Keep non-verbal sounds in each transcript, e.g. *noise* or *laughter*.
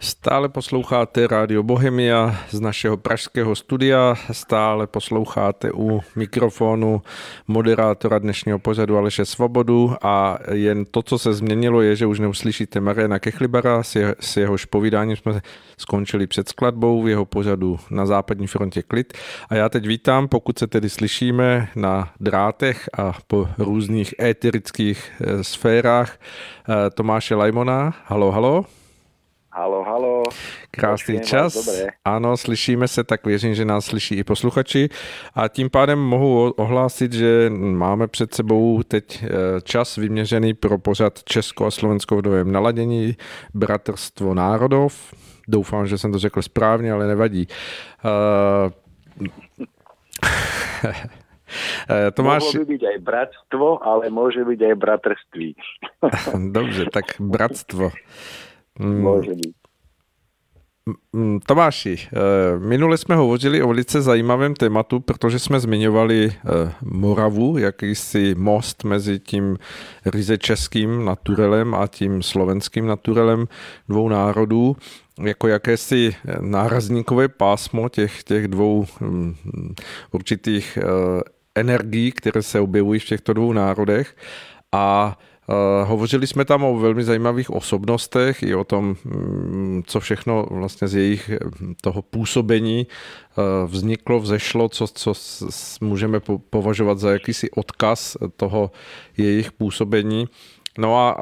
Stále posloucháte Rádio Bohemia z našeho pražského studia, stále posloucháte u mikrofonu moderátora dnešního pořadu Aleše Svobodu a jen to, co se změnilo, je, že už neuslyšíte Mariana Kechlibara, s, je, s jehož povídáním jsme skončili před skladbou v jeho pořadu na západní frontě Klid. A já teď vítám, pokud se tedy slyšíme na drátech a po různých éterických eh, sférách, eh, Tomáše Lajmona. Halo, halo. Halo, halo. Krásný čas. Dobre. Áno, slyšíme se, tak věřím, že nás slyší i posluchači. A tím pádem mohu ohlásit, že máme před sebou teď eh, čas vyměřený pro pořad Česko a Slovensko v novém naladění Bratrstvo národov. Doufám, že jsem to řekl správně, ale nevadí. Uh, *laughs* Tomáš... Mohlo by byť aj bratstvo, ale môže byť aj bratrství. *laughs* Dobře, tak bratstvo. Môže byť. Tomáši, eh, minule jsme hovořili o velice zajímavém tématu, protože jsme zmiňovali eh, Moravu, jakýsi most mezi tím ryze českým naturelem a tím slovenským naturelem dvou národů, jako jakési nárazníkové pásmo těch, těch dvou hm, určitých eh, energií, které se objevují v těchto dvou národech. A Eh, hovořili jsme tam o velmi zajímavých osobnostech i o tom, mm, co všechno vlastně z jejich hm, toho působení eh, vzniklo, vzešlo, co, co můžeme považovat za jakýsi odkaz toho jejich působení. No a,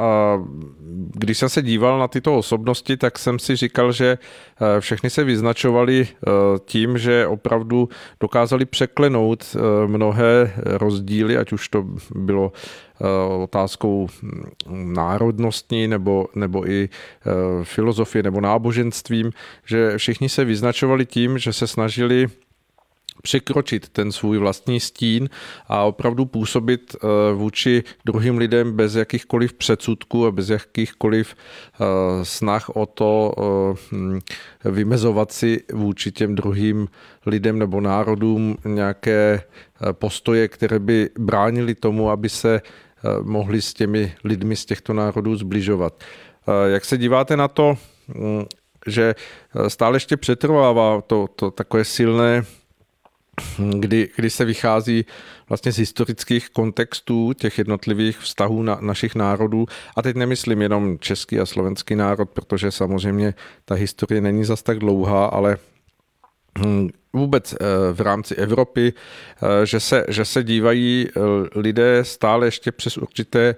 když jsem se díval na tyto osobnosti, tak jsem si říkal, že eh, všechny se vyznačovali tím, že opravdu dokázali překlenout mnohé rozdíly, ať už to bylo otázkou národnostní nebo, nebo i filozofie nebo náboženstvím, že všichni se vyznačovali tím, že se snažili překročit ten svůj vlastní stín a opravdu působit eh, vůči druhým lidem bez jakýchkoliv předsudků a bez jakýchkoliv snah o to hm, vymezovat si vůči těm druhým lidem nebo národům nějaké postoje, které by bránili tomu, aby se Eh, mohli s těmi lidmi z těchto národů zbližovat. Eh, jak se díváte na to, mm, že eh, stále ještě přetrvává to, to takové silné, hm, kdy, kdy se vychází vlastně z historických kontextů těch jednotlivých vztahů na, našich národů. A teď nemyslím jenom český a slovenský národ, protože samozřejmě ta historie není zas tak dlouhá, ale hm, vůbec eh, v rámci Evropy, eh, že se, že se dívají eh, lidé stále ještě přes určité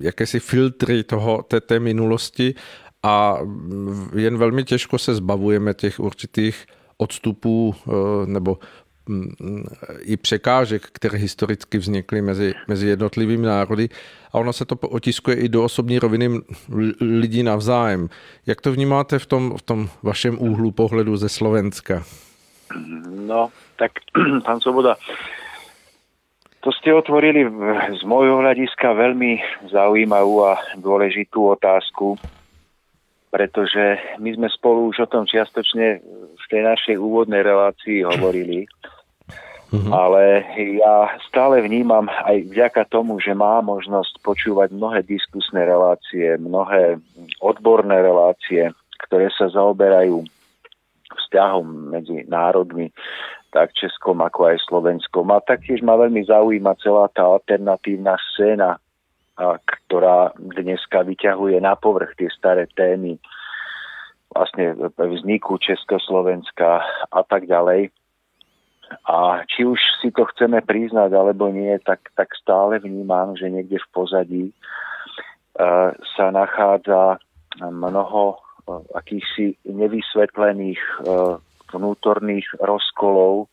jakési filtry toho, té, té minulosti a jen velmi těžko se zbavujeme těch určitých odstupů nebo mm, i překážek, které historicky vznikly mezi, mezi jednotlivými národy a ono se to otiskuje i do osobní roviny lidí navzájem. Jak to vnímáte v tom, v tom vašem úhlu pohledu ze Slovenska? No, tak *clears throat* pán Svoboda, to ste otvorili z môjho hľadiska veľmi zaujímavú a dôležitú otázku, pretože my sme spolu už o tom čiastočne v tej našej úvodnej relácii hovorili. Mm-hmm. Ale ja stále vnímam aj vďaka tomu, že má možnosť počúvať mnohé diskusné relácie, mnohé odborné relácie, ktoré sa zaoberajú vzťahom medzi národmi, tak Českom ako aj Slovenskom. A taktiež ma veľmi zaujíma celá tá alternatívna scéna, ktorá dneska vyťahuje na povrch tie staré témy vlastne vzniku Československa a tak ďalej. A či už si to chceme priznať alebo nie, tak, tak stále vnímam, že niekde v pozadí uh, sa nachádza mnoho akýchsi nevysvetlených e, vnútorných rozkolov,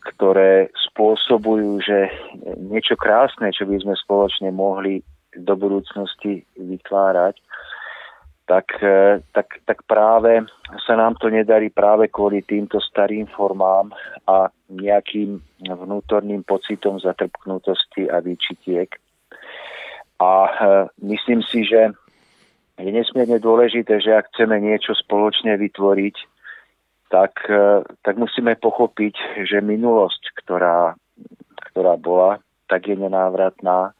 ktoré spôsobujú, že niečo krásne, čo by sme spoločne mohli do budúcnosti vytvárať, tak, e, tak, tak práve sa nám to nedarí práve kvôli týmto starým formám a nejakým vnútorným pocitom zatrpknutosti a výčitiek. A e, myslím si, že je nesmierne dôležité, že ak chceme niečo spoločne vytvoriť, tak, e, tak musíme pochopiť, že minulosť, ktorá, ktorá bola, tak je nenávratná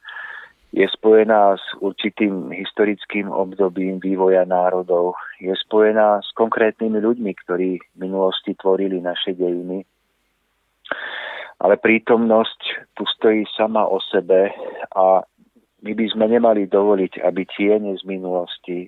je spojená s určitým historickým obdobím vývoja národov, je spojená s konkrétnymi ľuďmi, ktorí v minulosti tvorili naše dejiny. Ale prítomnosť tu stojí sama o sebe a my by sme nemali dovoliť, aby tiene z minulosti,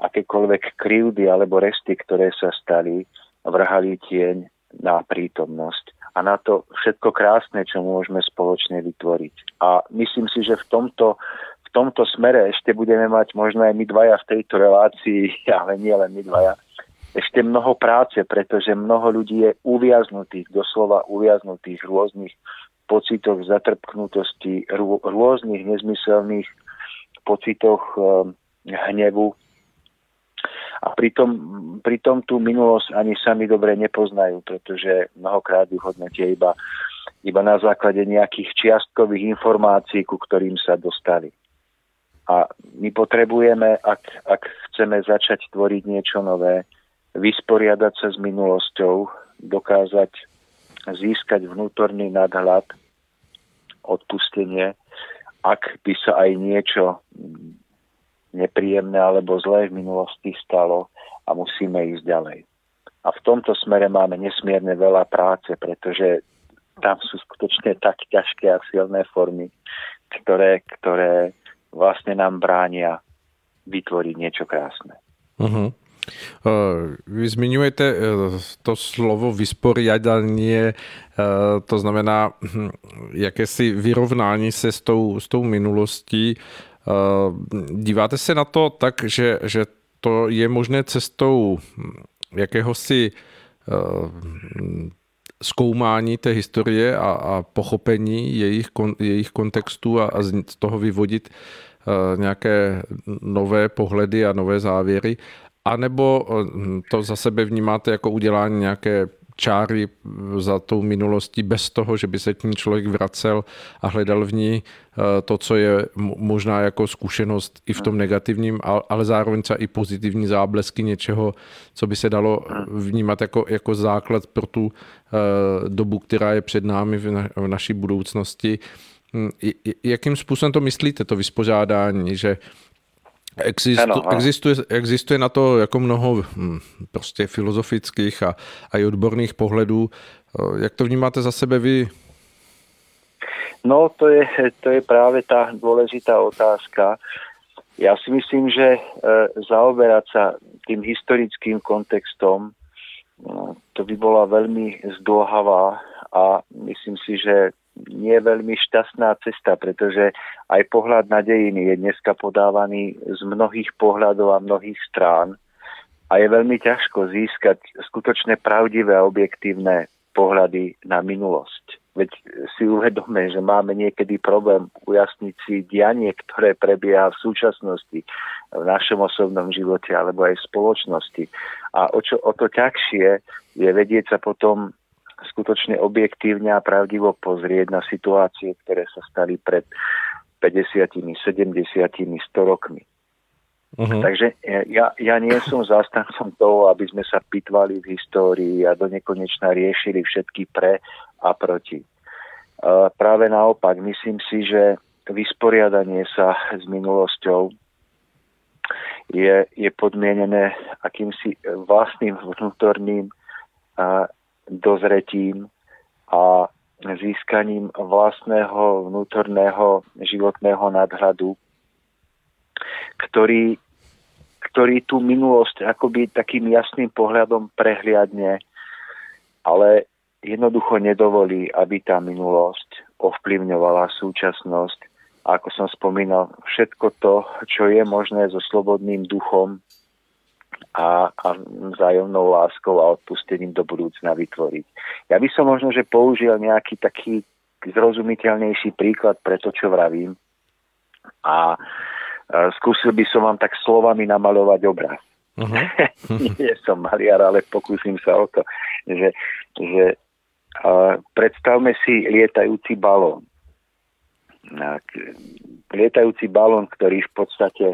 akékoľvek krivdy alebo resty, ktoré sa stali, vrhali tieň na prítomnosť a na to všetko krásne, čo môžeme spoločne vytvoriť. A myslím si, že v tomto, v tomto smere ešte budeme mať možno aj my dvaja v tejto relácii, *laughs* ale nie len my dvaja, ešte mnoho práce, pretože mnoho ľudí je uviaznutých, doslova uviaznutých v rôznych pocitoch zatrpknutosti, rôznych nezmyselných pocitoch ehm, hnevu, a pritom, pritom tú minulosť ani sami dobre nepoznajú, pretože mnohokrát ju hodnotia iba, iba na základe nejakých čiastkových informácií, ku ktorým sa dostali. A my potrebujeme, ak, ak chceme začať tvoriť niečo nové, vysporiadať sa s minulosťou, dokázať získať vnútorný nadhľad, odpustenie, ak by sa aj niečo nepríjemné alebo zlé v minulosti stalo a musíme ísť ďalej. A v tomto smere máme nesmierne veľa práce, pretože tam sú skutočne tak ťažké a silné formy, ktoré, ktoré vlastne nám bránia vytvoriť niečo krásne. Uh-huh. Vy zmiňujete e, to slovo vysporiadanie, e, to znamená hm, jakési vyrovnání se s tou, s tou minulostí. Eh, díváte se na to tak, že, že to je možné cestou jakéhosi eh, zkoumání té historie a, a pochopení jejich, jejich kontextu a, a z toho vyvodit eh, nějaké nové pohledy a nové závěry, anebo to za sebe vnímáte jako udělání nějaké čáry za tou minulostí bez toho, že by se k ní člověk vracel a hledal v ní eh, to, co je možná jako zkušenost i v tom negativním, ale zároveň třeba i pozitivní záblesky něčeho, co by se dalo vnímat jako, jako základ pro tu eh, dobu, která je před námi v, na, v naší budoucnosti. Hm, jakým způsobem to myslíte, to vyspořádání, že Existu, ano, ano. Existuje, existuje na to jako mnoho hm, prostě filozofických a, a i odborných pohledů. Eh, jak to vnímáte za sebe vy? No, to je, to je práve tá dôležitá otázka. Ja si myslím, že e, zaoberať sa tým historickým kontextom, no, to by bola veľmi zdlhavá a myslím si, že nie veľmi šťastná cesta, pretože aj pohľad na dejiny je dneska podávaný z mnohých pohľadov a mnohých strán a je veľmi ťažko získať skutočne pravdivé a objektívne pohľady na minulosť. Veď si uvedome, že máme niekedy problém ujasniť si dianie, ktoré prebieha v súčasnosti, v našom osobnom živote alebo aj v spoločnosti. A o, čo, o to ťažšie je vedieť sa potom skutočne objektívne a pravdivo pozrieť na situácie, ktoré sa stali pred 50, 70, 100 rokmi. Uh-huh. Takže ja, ja nie som zástancom toho, aby sme sa pitvali v histórii a do nekonečna riešili všetky pre a proti. Uh, práve naopak, myslím si, že vysporiadanie sa s minulosťou je, je podmienené akýmsi vlastným vnútorným uh, dozretím a získaním vlastného vnútorného životného nadhľadu, ktorý, ktorý tú minulosť akoby takým jasným pohľadom prehliadne, ale jednoducho nedovolí, aby tá minulosť ovplyvňovala súčasnosť. A ako som spomínal, všetko to, čo je možné so slobodným duchom a, a vzájomnou láskou a odpustením do budúcna vytvoriť. Ja by som možno, že použil nejaký taký zrozumiteľnejší príklad pre to, čo vravím a skúsil by som vám tak slovami namalovať obraz. Uh-huh. *laughs* Nie som maliar, ale pokúsim sa o to, že, že uh, predstavme si lietajúci balón. Lietajúci balón, ktorý v podstate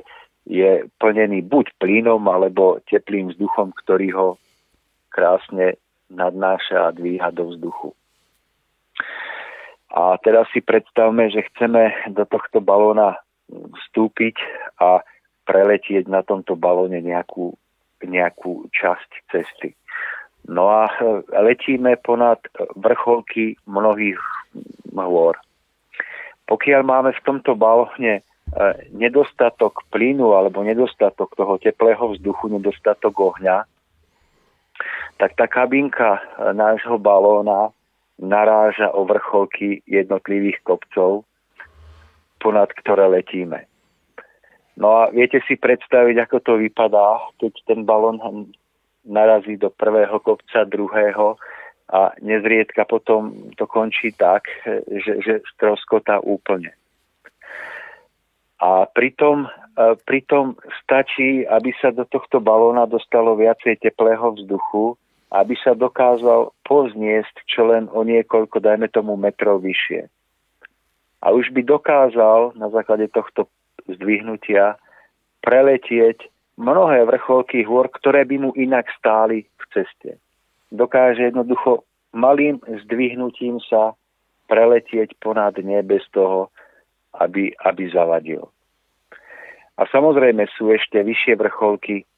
je plnený buď plynom alebo teplým vzduchom, ktorý ho krásne nadnáša a dvíha do vzduchu. A teraz si predstavme, že chceme do tohto balóna vstúpiť a preletieť na tomto balóne nejakú, nejakú časť cesty. No a letíme ponad vrcholky mnohých hôr. Pokiaľ máme v tomto balóne nedostatok plynu alebo nedostatok toho teplého vzduchu, nedostatok ohňa, tak tá kabinka nášho balóna naráža o vrcholky jednotlivých kopcov, ponad ktoré letíme. No a viete si predstaviť, ako to vypadá, keď ten balón narazí do prvého kopca, druhého a nezriedka potom to končí tak, že, že stroskotá úplne. A pritom, e, pritom stačí, aby sa do tohto balóna dostalo viacej teplého vzduchu, aby sa dokázal pozniesť čo len o niekoľko, dajme tomu, metrov vyššie. A už by dokázal na základe tohto zdvihnutia preletieť mnohé vrcholky hôr, ktoré by mu inak stáli v ceste. Dokáže jednoducho malým zdvihnutím sa preletieť ponad ne bez toho, aby, aby zavadil. A samozrejme sú ešte vyššie vrcholky,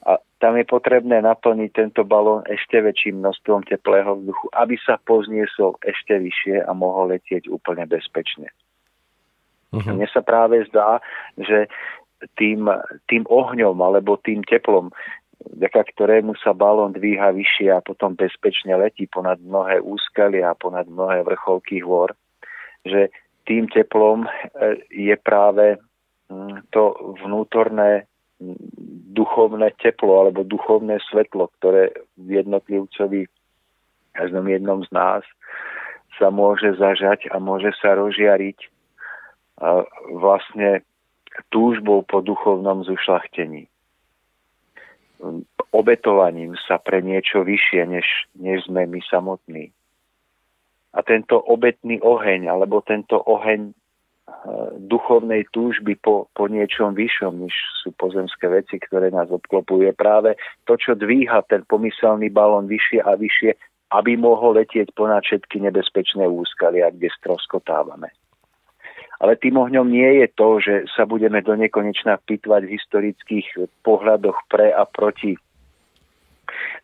a tam je potrebné naplniť tento balón ešte väčším množstvom teplého vzduchu, aby sa pozniesol ešte vyššie a mohol letieť úplne bezpečne. Uh-huh. Mne sa práve zdá, že tým, tým ohňom alebo tým teplom, vďaka ktorému sa balón dvíha vyššie a potom bezpečne letí ponad mnohé úskaly a ponad mnohé vrcholky hôr, že tým teplom e, je práve mm, to vnútorné duchovné teplo alebo duchovné svetlo, ktoré v jednotlivcovi, každom jednom z nás sa môže zažať a môže sa rozžiariť vlastne túžbou po duchovnom zušlachtení. Obetovaním sa pre niečo vyššie, než, než sme my samotní. A tento obetný oheň, alebo tento oheň duchovnej túžby po, po niečom vyššom, než sú pozemské veci, ktoré nás obklopujú. Práve to, čo dvíha ten pomyselný balón vyššie a vyššie, aby mohol letieť ponad všetky nebezpečné úskalia, kde stroskotávame. Ale tým ohňom nie je to, že sa budeme do nekonečna pýtvať v historických pohľadoch pre a proti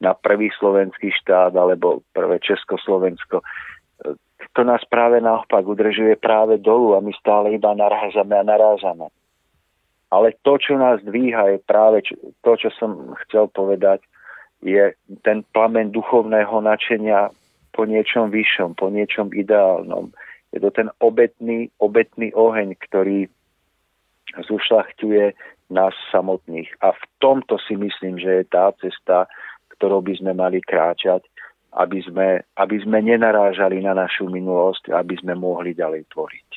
na prvý slovenský štát alebo prvé Československo to nás práve naopak udržuje práve dolu a my stále iba narážame a narážame. Ale to, čo nás dvíha, je práve to, čo som chcel povedať, je ten plamen duchovného načenia po niečom vyššom, po niečom ideálnom. Je to ten obetný, obetný oheň, ktorý zušľachtuje nás samotných. A v tomto si myslím, že je tá cesta, ktorou by sme mali kráčať aby sme, aby sme nenarážali na našu minulosť, aby sme mohli ďalej tvoriť.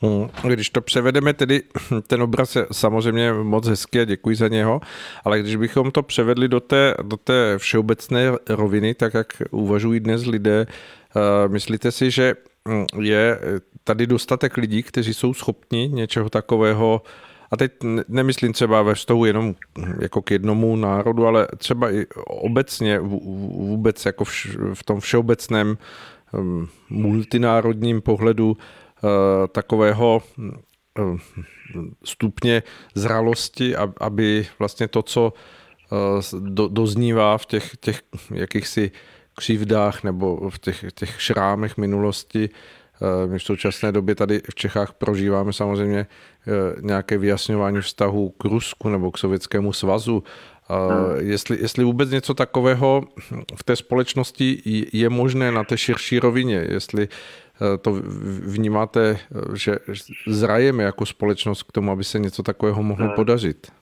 Hmm, když to převedeme, tedy ten obraz je samozřejmě moc hezký a děkuji za něho, ale když bychom to převedli do té, do té všeobecné roviny, tak jak uvažují dnes lidé, uh, myslíte si, že hm, je tady dostatek lidí, kteří jsou schopni něčeho takového uh, a teď nemyslím třeba ve vztahu jenom jako k jednomu národu, ale třeba i obecně vůbec jako v tom všeobecném hm, multinárodním pohledu eh, takového hm, stupně zralosti, aby vlastně to, co eh, do, doznívá v těch, těch jakýchsi křivdách nebo v těch, těch šrámech minulosti, my v současné době tady v Čechách prožíváme samozřejmě eh, nějaké vyjasňování vztahu k Rusku nebo k Sovětskému svazu. Hmm. Jestli, jestli vůbec něco takového v té společnosti je možné na té širší rovině, jestli eh, to vnímáte, že zrajeme jako společnost k tomu, aby se něco takového mohlo hmm. podařit?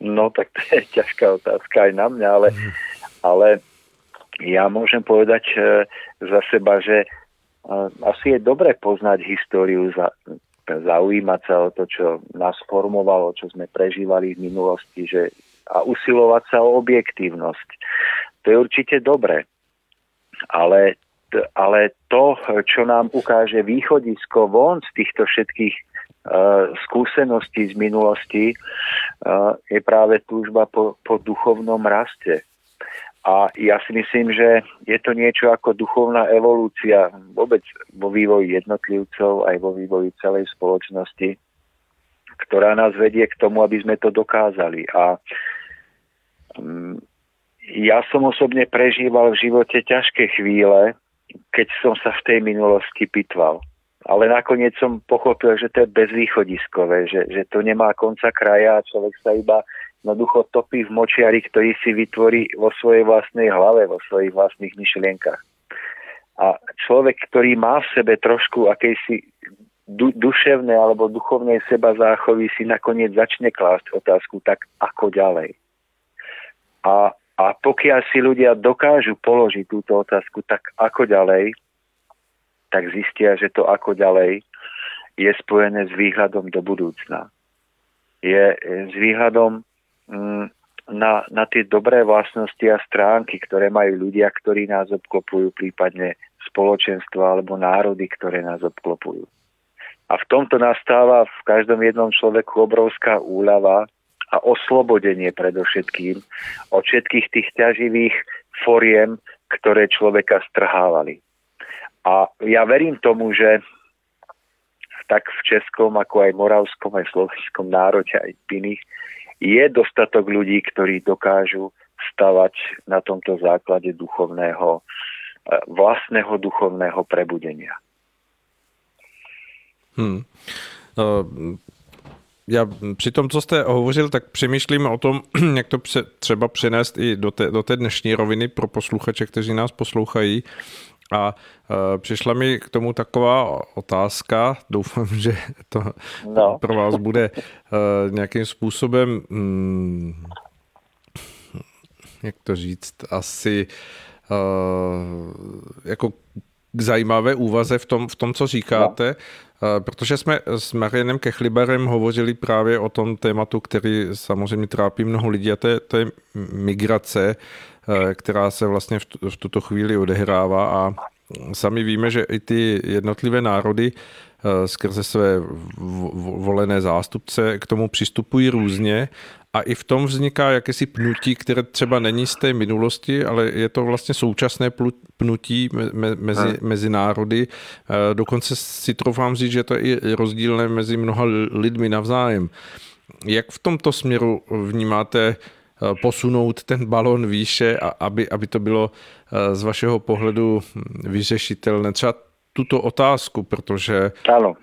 No tak to je ťažká otázka aj na mňa, ale, hmm. ale ja môžem povedať za seba, že asi je dobre poznať históriu, za, zaujímať sa o to, čo nás formovalo, čo sme prežívali v minulosti že, a usilovať sa o objektívnosť. To je určite dobre. Ale, ale to, čo nám ukáže východisko von z týchto všetkých uh, skúseností z minulosti, uh, je práve túžba po, po duchovnom raste. A ja si myslím, že je to niečo ako duchovná evolúcia vôbec vo vývoji jednotlivcov aj vo vývoji celej spoločnosti, ktorá nás vedie k tomu, aby sme to dokázali. A um, ja som osobne prežíval v živote ťažké chvíle, keď som sa v tej minulosti pitval. Ale nakoniec som pochopil, že to je bezvýchodiskové, že, že to nemá konca kraja a človek sa iba jednoducho topí v močiari, ktorý si vytvorí vo svojej vlastnej hlave, vo svojich vlastných myšlienkach. A človek, ktorý má v sebe trošku akejsi du- duševné alebo duchovnej seba záchovy, si nakoniec začne klásť otázku, tak ako ďalej. A, a pokiaľ si ľudia dokážu položiť túto otázku, tak ako ďalej, tak zistia, že to ako ďalej je spojené s výhľadom do budúcna. Je s výhľadom na, na tie dobré vlastnosti a stránky, ktoré majú ľudia, ktorí nás obklopujú, prípadne spoločenstva alebo národy, ktoré nás obklopujú. A v tomto nastáva v každom jednom človeku obrovská úľava a oslobodenie predovšetkým od všetkých tých ťaživých foriem, ktoré človeka strhávali. A ja verím tomu, že tak v českom, ako aj moravskom, aj slovenskom národe, aj v iných, je dostatok ľudí, ktorí dokážu stavať na tomto základe duchovného, e, vlastného duchovného prebudenia. Hmm. Uh, já při tom, co jste hovořil, tak přemýšlím o tom, *clears throat* jak to třeba přenést i do té, do té dnešní roviny pro posluchače, kteří nás poslouchají. A uh, přišla mi k tomu taková otázka, doufám, že to no. *laughs* pro vás bude uh, nějakým způsobem, um, jak to říct, asi uh, jako k zajímavé úvaze v tom, v tom co říkáte, no. protože jsme s Marianem Kechliberem hovořili právě o tom tématu, který samozřejmě trápí mnoho lidí, a to je, to je migrace, která se vlastně v, v tuto chvíli odehrává a sami víme, že i ty jednotlivé národy skrze své volené zástupce k tomu přistupují různě a i v tom vzniká jakési pnutí, které třeba není z té minulosti, ale je to vlastně současné pnutí mezi, mezi národy. Dokonce si troufám říct, že to je i rozdílné mezi mnoha lidmi navzájem. Jak v tomto směru vnímáte posunout ten balon výše, aby, aby to bylo z vašeho pohledu vyřešitelné? Třeba tuto otázku, protože ano.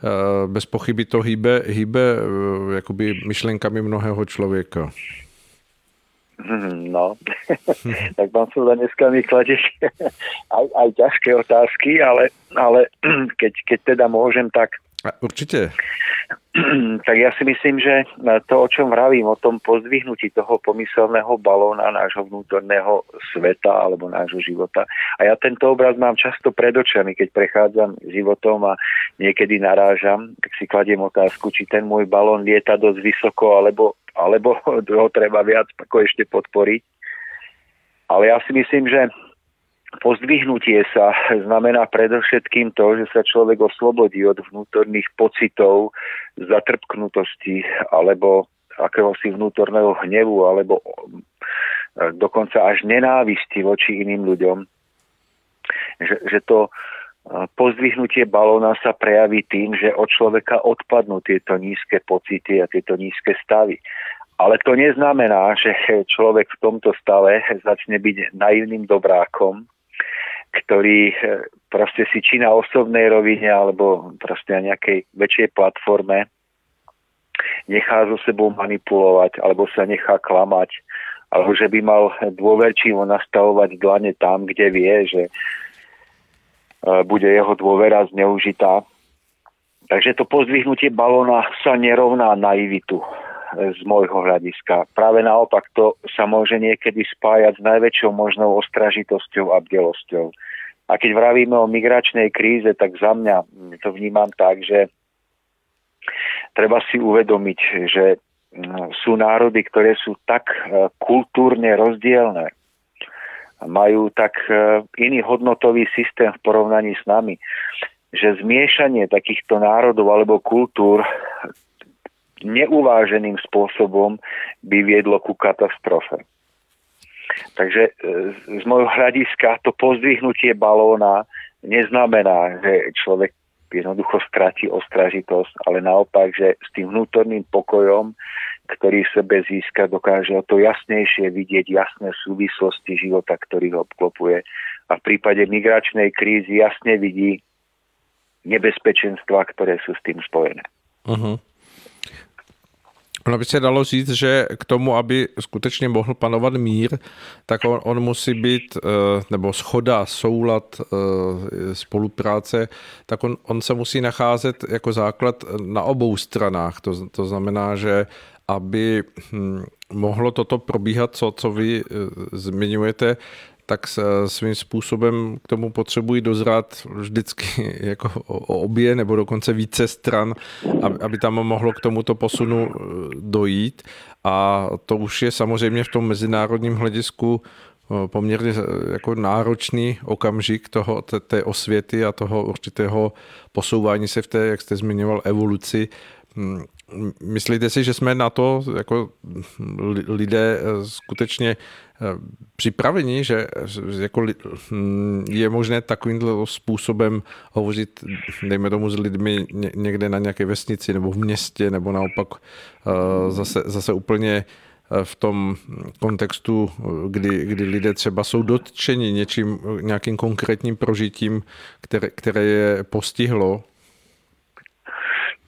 bez pochyby to hýbe, hýbe jakoby myšlenkami mnohého člověka. No, *laughs* tak pán Súda, dneska mi kladeš *laughs* aj, aj ťažké otázky, ale, ale *clears throat* keď, keď teda môžem, tak Určite. *clears throat* Tak ja si myslím, že to, o čom vravím, o tom pozdvihnutí toho pomyselného balóna nášho vnútorného sveta alebo nášho života. A ja tento obraz mám často pred očami, keď prechádzam životom a niekedy narážam, tak si kladiem otázku, či ten môj balón lieta dosť vysoko, alebo, alebo *laughs* ho treba viac ako ešte podporiť. Ale ja si myslím, že Pozdvihnutie sa znamená predovšetkým to, že sa človek oslobodí od vnútorných pocitov zatrpknutosti alebo akéhosi vnútorného hnevu alebo e, dokonca až nenávisti voči iným ľuďom. Že, že to e, pozdvihnutie balóna sa prejaví tým, že od človeka odpadnú tieto nízke pocity a tieto nízke stavy. Ale to neznamená, že človek v tomto stave začne byť naivným dobrákom ktorý eh, proste si či na osobnej rovine alebo proste na nejakej väčšej platforme nechá so sebou manipulovať alebo sa nechá klamať alebo že by mal dôverčivo nastavovať dlane tam, kde vie, že eh, bude jeho dôvera zneužitá. Takže to pozdvihnutie balóna sa nerovná naivitu z môjho hľadiska. Práve naopak to sa môže niekedy spájať s najväčšou možnou ostražitosťou a bdelosťou. A keď vravíme o migračnej kríze, tak za mňa to vnímam tak, že treba si uvedomiť, že mm, sú národy, ktoré sú tak e, kultúrne rozdielne, majú tak e, iný hodnotový systém v porovnaní s nami, že zmiešanie takýchto národov alebo kultúr neuváženým spôsobom by viedlo ku katastrofe. Takže e, z môjho hľadiska to pozdvihnutie balóna neznamená, že človek jednoducho stratí ostražitosť, ale naopak, že s tým vnútorným pokojom, ktorý sebe získa, dokáže o to jasnejšie vidieť jasné súvislosti života, ktorý ho obklopuje. A v prípade migračnej krízy jasne vidí nebezpečenstva, ktoré sú s tým spojené. Uh-huh. Ono by se dalo říct, že k tomu, aby skutečně mohl panovat mír, tak on, on musí být, eh, nebo schoda, soulad, eh, spolupráce, tak on, on se musí nacházet jako základ na obou stranách. To, to znamená, že aby hm, mohlo toto probíhat, co, co vy eh, zmiňujete, tak svým způsobem k tomu potřebují dozrát vždycky *laughs* jako obě nebo dokonce více stran, aby tam mohlo k tomuto posunu e, dojít. A to už je samozřejmě v tom mezinárodním hledisku e, poměrně e, jako náročný okamžik toho, té, osvěty a toho určitého posouvání se v té, jak jste zmiňoval, evoluci. Myslíte si, že jsme na to jako lidé skutečně připraveni, že jako hm, je možné takovým způsobem hovořit, dejme tomu, s lidmi někde na nějaké vesnici nebo v městě, nebo naopak eh, zase, zase úplně eh, v tom kontextu, kdy, kdy lidé třeba jsou dotčeni něčím, nějakým konkrétním prožitím, které, které je postihlo?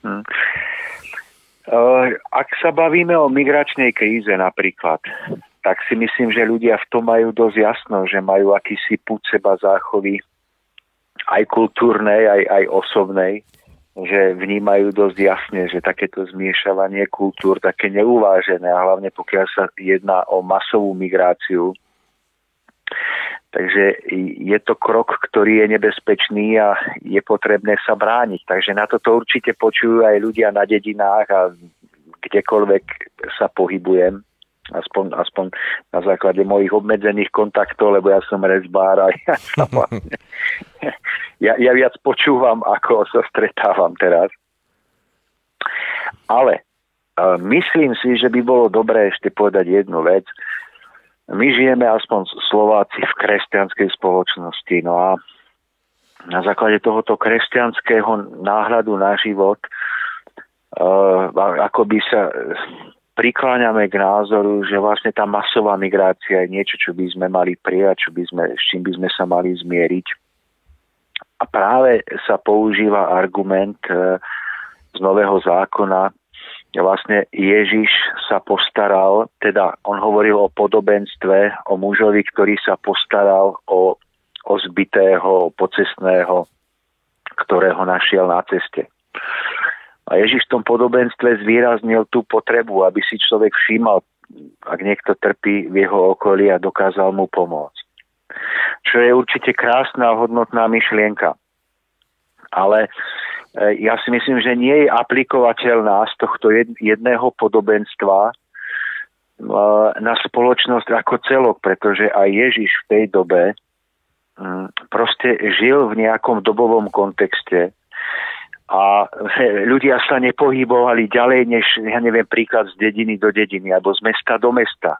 Hmm. Ak sa bavíme o migračnej kríze napríklad, tak si myslím, že ľudia v tom majú dosť jasno, že majú akýsi púd seba záchovy aj kultúrnej, aj, aj osobnej, že vnímajú dosť jasne, že takéto zmiešavanie kultúr, také neuvážené, a hlavne pokiaľ sa jedná o masovú migráciu, Takže je to krok, ktorý je nebezpečný a je potrebné sa brániť. Takže na toto určite počujú aj ľudia na dedinách a kdekoľvek sa pohybujem aspoň, aspoň na základe mojich obmedzených kontaktov, lebo ja som rezbár a ja, *laughs* sa vlastne, ja, ja viac počúvam, ako sa stretávam teraz. Ale uh, myslím si, že by bolo dobré ešte povedať jednu vec. My žijeme aspoň Slováci v kresťanskej spoločnosti, no a na základe tohoto kresťanského náhľadu na život uh, ako by sa prikláňame k názoru, že vlastne tá masová migrácia je niečo, čo by sme mali prijať, čo by sme, s čím by sme sa mali zmieriť. A práve sa používa argument e, z Nového zákona, vlastne Ježiš sa postaral, teda on hovoril o podobenstve, o mužovi, ktorý sa postaral o, o zbytého, pocestného, ktorého našiel na ceste. A Ježiš v tom podobenstve zvýraznil tú potrebu, aby si človek všímal, ak niekto trpí v jeho okolí a dokázal mu pomôcť. Čo je určite krásna a hodnotná myšlienka. Ale e, ja si myslím, že nie je aplikovateľná z tohto jedného podobenstva e, na spoločnosť ako celok, pretože aj Ježiš v tej dobe mm, proste žil v nejakom dobovom kontexte, a *laughs* ľudia sa nepohybovali ďalej, než, ja neviem, príklad z dediny do dediny alebo z mesta do mesta.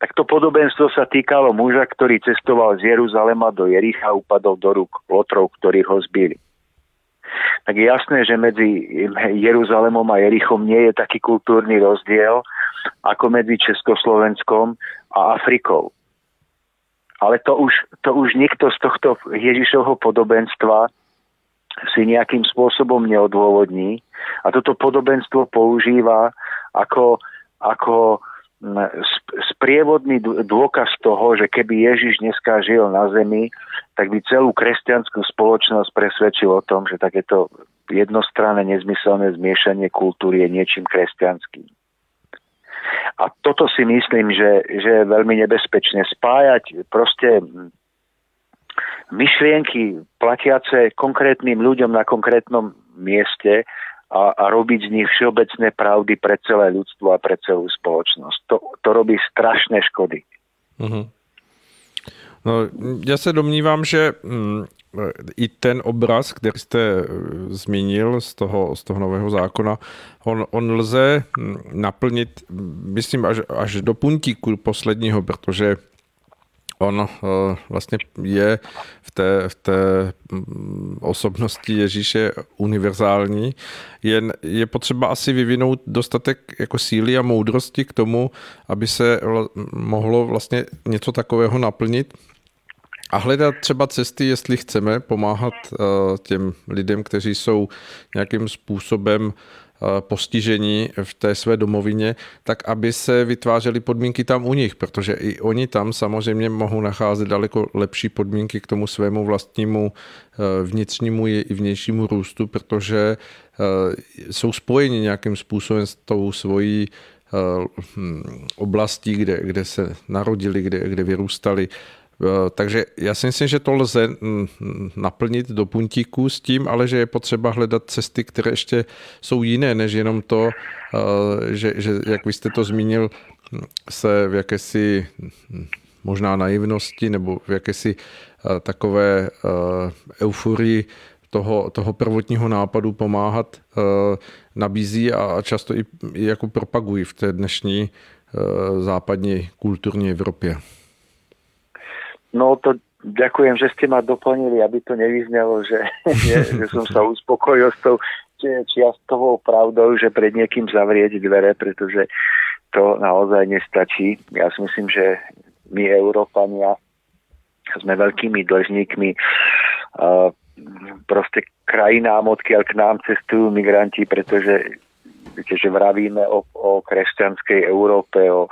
Tak to podobenstvo sa týkalo muža, ktorý cestoval z Jeruzalema do Jericha a upadol do rúk lotrov, ktorí ho zbili. Tak je jasné, že medzi Jeruzalemom a Jerichom nie je taký kultúrny rozdiel ako medzi Československom a Afrikou. Ale to už, to už nikto z tohto Ježišovho podobenstva si nejakým spôsobom neodôvodní a toto podobenstvo používa ako, ako sprievodný dôkaz toho, že keby Ježiš dneska žil na zemi, tak by celú kresťanskú spoločnosť presvedčil o tom, že takéto jednostranné nezmyselné zmiešanie kultúry je niečím kresťanským. A toto si myslím, že, že je veľmi nebezpečné. Spájať proste myšlienky platiace konkrétnym ľuďom na konkrétnom mieste a, a robiť z nich všeobecné pravdy pre celé ľudstvo a pre celú spoločnosť. To, to robí strašné škody. Uh-huh. No, já se domnívám, že mm, i ten obraz, který jste e, zmínil z toho, z toho nového zákona, on, on lze mm, naplnit, myslím, až, až do puntíku posledního, protože on eh, vlastně je v té, v té mm, osobnosti Ježíše univerzální. Jen je potřeba asi vyvinout dostatek jako síly a moudrosti k tomu, aby se mohlo vlastně něco takového naplnit. A hledat třeba cesty, jestli chceme pomáhat eh, těm lidem, kteří jsou nějakým způsobem postižení v té své domovině, tak aby se vytvářely podmínky tam u nich, protože i oni tam samozřejmě mohou nacházet daleko lepší podmínky k tomu svému vlastnímu eh, vnitřnímu i vnějšímu růstu, protože eh, jsou spojeni nějakým způsobem s tou svojí hm, oblastí, kde, kde se narodili, kde, kde vyrůstali. Eh, takže já si myslím, že to lze mm, naplnit do puntíku s tím, ale že je potřeba hledat cesty, které ještě jsou jiné, než jenom to, eh, že, že jak vy jste to zmínil, se v jakési hm, možná naivnosti nebo v jakési eh, takové euforii toho, toho prvotního nápadu pomáhat nabízí a často i jako propagují v té dnešní západní kulturní Evropě. No to ďakujem, že ste ma doplnili, aby to nevyznelo, že, *laughs* že, som sa uspokojil s tou čiastkovou pravdou, že pred niekým zavrieť dvere, pretože to naozaj nestačí. Ja si myslím, že my, Európania, sme veľkými dlžníkmi uh, proste krajinám, odkiaľ k nám cestujú migranti, pretože viete, že vravíme o, o kresťanskej Európe, o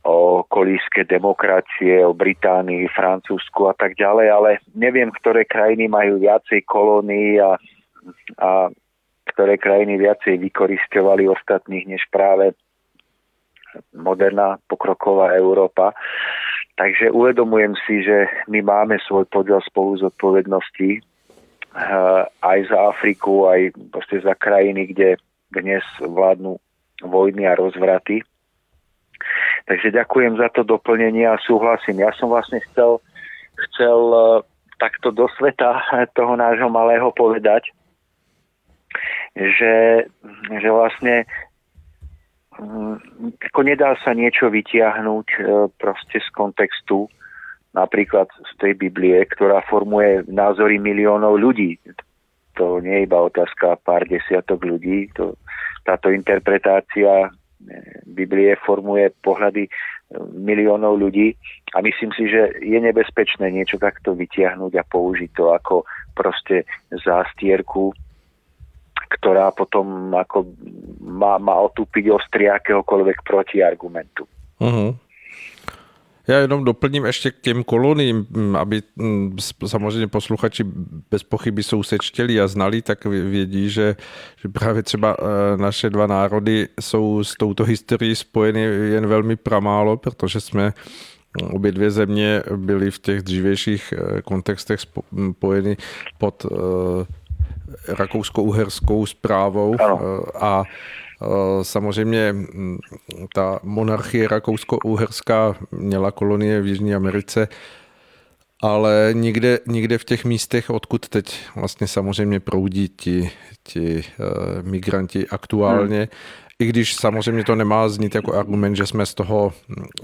o kolíske demokracie, o Británii, Francúzsku a tak ďalej, ale neviem, ktoré krajiny majú viacej kolónií a, a ktoré krajiny viacej vykoristovali ostatných než práve moderná pokroková Európa. Takže uvedomujem si, že my máme svoj podiel spolu z odpovednosti eh, aj za Afriku, aj za krajiny, kde dnes vládnu vojny a rozvraty Takže ďakujem za to doplnenie a súhlasím. Ja som vlastne chcel, chcel e, takto do sveta *laughs* toho nášho malého povedať, že, že vlastne mm, ako nedá sa niečo vytiahnuť e, proste z kontextu, napríklad z tej Biblie, ktorá formuje názory miliónov ľudí. To nie je iba otázka pár desiatok ľudí. To, táto interpretácia Biblie formuje pohľady e, miliónov ľudí a myslím si, že je nebezpečné niečo takto vytiahnuť a použiť to ako proste zástierku, ktorá potom ako má, má otúpiť ostri akéhokoľvek protiargumentu. Uh-huh. Já jenom doplním ještě k těm koloniím, aby samozřejmě posluchači bez pochyby jsou sečtělí a znali, tak vědí, že, že právě třeba e, naše dva národy jsou s touto historií spojeny jen velmi pramálo, protože jsme obě dvě země byly v těch dřívějších e, kontextech spojeny pod e, rakousko-uherskou zprávou a Eh, samozřejmě mm, ta monarchie rakousko-uherská měla kolonie v Jižní Americe, ale nikde, nikde v těch místech, odkud teď vlastně samozřejmě proudí ti, ti uh, migranti aktuálně, hmm. I když samozřejmě to nemá znít jako argument, že jsme z toho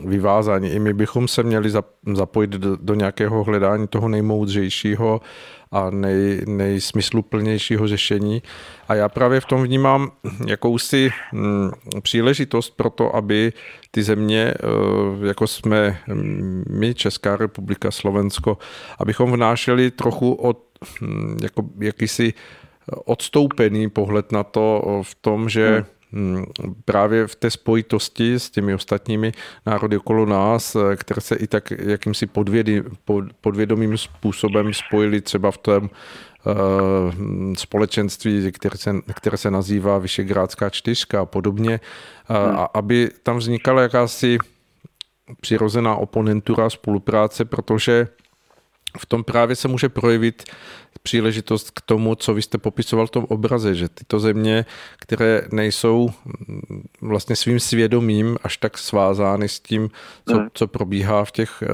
vyvázáni. I my bychom se měli zapojit do, do nějakého hledání toho nejmoudřejšího a nej, nejsmysluplnějšího řešení. A já právě v tom vnímám jakousi hm, příležitost pro to, aby ty země, eh, jako jsme my, Česká republika, Slovensko, abychom vnášeli trochu od hm, jako, jakýsi odstoupený pohled na to v tom, že hmm právě v té spojitosti s těmi ostatními národy okolo nás, které se i tak jakýmsi podvědy, podvědomým způsobem spojili třeba v tom uh, společenství, které se, které se nazývá Vyšegrádská čtyřka a podobně, uh, a aby tam vznikala jakási přirozená oponentura spolupráce, protože v tom právě se může projevit příležitost k tomu, co vy jste popisoval v tom obraze, že tyto země, které nejsou mm, vlastně svým svědomím až tak svázány s tím, co, hmm. co probíhá v těch eh,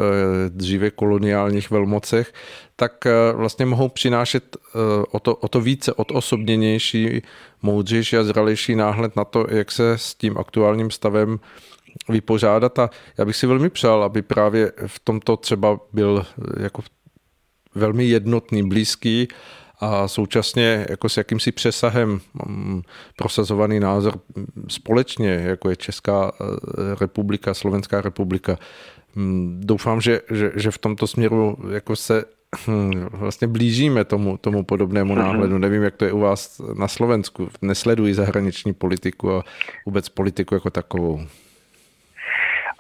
dříve koloniálních velmocech, tak eh, vlastně mohou přinášet eh, o to, o to více odosobněnější, moudřejší a zralejší náhled na to, jak se s tím aktuálním stavem vypořádat a já bych si velmi přál, aby právě v tomto třeba byl jako velmi jednotný, blízký a současně jako s jakýmsi přesahem mm, prosazovaný názor společně, jako je Česká eh, republika, Slovenská republika. Mm, doufám, že, že, že v tomto směru jako se hm, vlastně blížíme tomu, tomu podobnému mhm. náhledu. Nevím, jak to je u vás na Slovensku. Nesleduji zahraniční politiku a vůbec politiku jako takovou.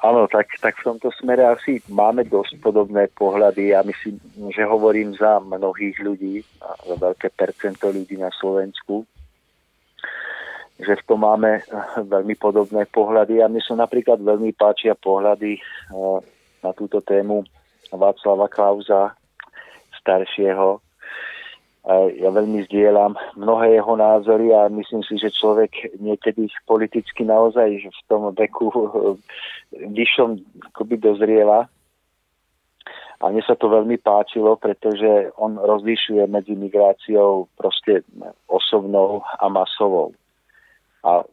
Áno, tak, tak v tomto smere asi máme dosť podobné pohľady. Ja myslím, že hovorím za mnohých ľudí, za veľké percento ľudí na Slovensku, že v tom máme eh, veľmi podobné pohľady. A mne sa napríklad veľmi páčia pohľady eh, na túto tému Václava Klauza, staršieho, ja veľmi zdieľam mnohé jeho názory a myslím si, že človek niekedy politicky naozaj v tom veku vyššom akoby dozrieva. A mne sa to veľmi páčilo, pretože on rozlišuje medzi migráciou proste osobnou a masovou. A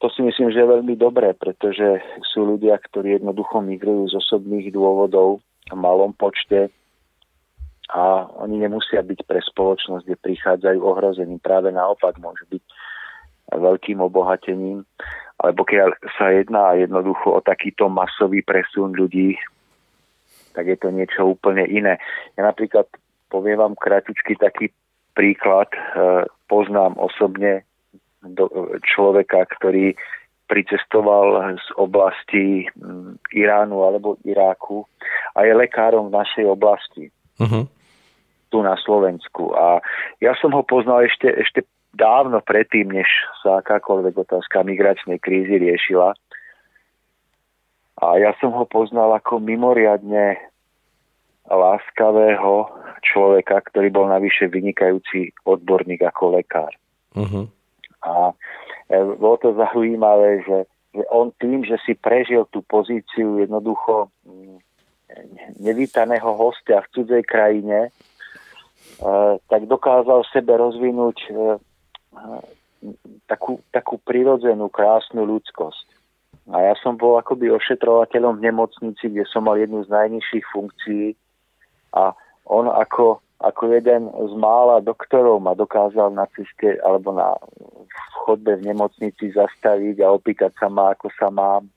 to si myslím, že je veľmi dobré, pretože sú ľudia, ktorí jednoducho migrujú z osobných dôvodov v malom počte a oni nemusia byť pre spoločnosť, kde prichádzajú ohrození. Práve naopak môže byť veľkým obohatením. Ale pokiaľ sa jedná jednoducho o takýto masový presun ľudí, tak je to niečo úplne iné. Ja napríklad poviem vám kratičky taký príklad. E, poznám osobne človeka, ktorý pricestoval z oblasti Iránu alebo Iráku a je lekárom v našej oblasti. Uh-huh tu na Slovensku. A ja som ho poznal ešte, ešte dávno predtým, než sa akákoľvek otázka migračnej krízy riešila. A ja som ho poznal ako mimoriadne láskavého človeka, ktorý bol navyše vynikajúci odborník ako lekár. Uh-huh. A e, bolo to zaujímavé, že, že on tým, že si prežil tú pozíciu jednoducho mm, nevítaného hostia v cudzej krajine, tak dokázal v sebe rozvinúť e, takú, takú prirodzenú, krásnu ľudskosť. A ja som bol akoby ošetrovateľom v nemocnici, kde som mal jednu z najnižších funkcií a on ako, ako jeden z mála doktorov ma dokázal na ceste alebo na chodbe v nemocnici zastaviť a opýtať sa ma, ako sa mám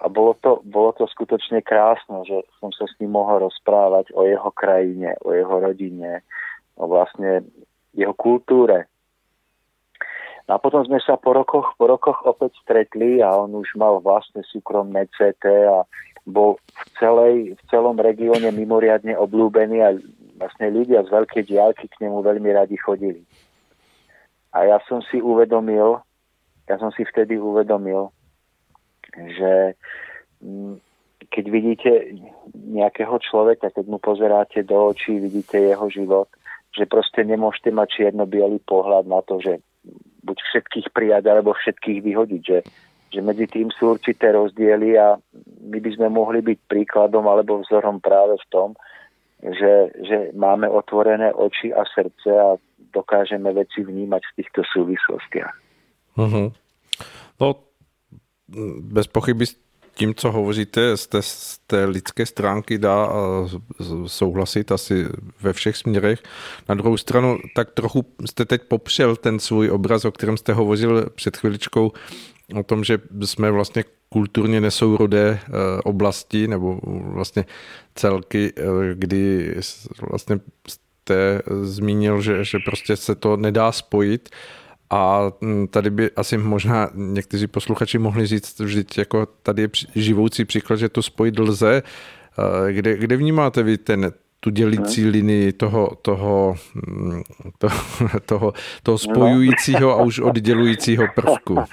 a bolo to, bolo to skutočne krásne, že som sa s ním mohol rozprávať o jeho krajine, o jeho rodine, o vlastne jeho kultúre. No a potom sme sa po rokoch, po rokoch opäť stretli a on už mal vlastne súkromné CT a bol v, celej, v celom regióne mimoriadne oblúbený a vlastne ľudia z veľkej diálky k nemu veľmi radi chodili. A ja som si uvedomil, ja som si vtedy uvedomil, že mm, keď vidíte nejakého človeka, keď mu pozeráte do očí, vidíte jeho život, že proste nemôžete mať čierno-bielý pohľad na to, že buď všetkých prijať, alebo všetkých vyhodiť, že, že medzi tým sú určité rozdiely a my by sme mohli byť príkladom alebo vzorom práve v tom, že, že máme otvorené oči a srdce a dokážeme veci vnímať v týchto súvislostiach. Uh-huh. No bez pochyby s tím, co hovoříte z té, z té lidské stránky dá souhlasit asi ve všech směrech. Na druhou stranu, tak trochu jste teď popřel ten svůj obraz, o kterém jste hovořil před chviličkou, o tom, že jsme vlastně kulturně nesourodé eh, oblasti nebo vlastně celky, eh, kdy vlastně jste zmínil, že, že prostě se to nedá spojit. A mm, tady by asi možná někteří posluchači mohli říct, že jako tady je živoucí příklad, že to spojit lze. Kde, kde vnímáte vy ten, tu dělící linii toho, toho, mm, *laughs* toho, toho, toho spojujícího a už oddělujícího prvku? *laughs*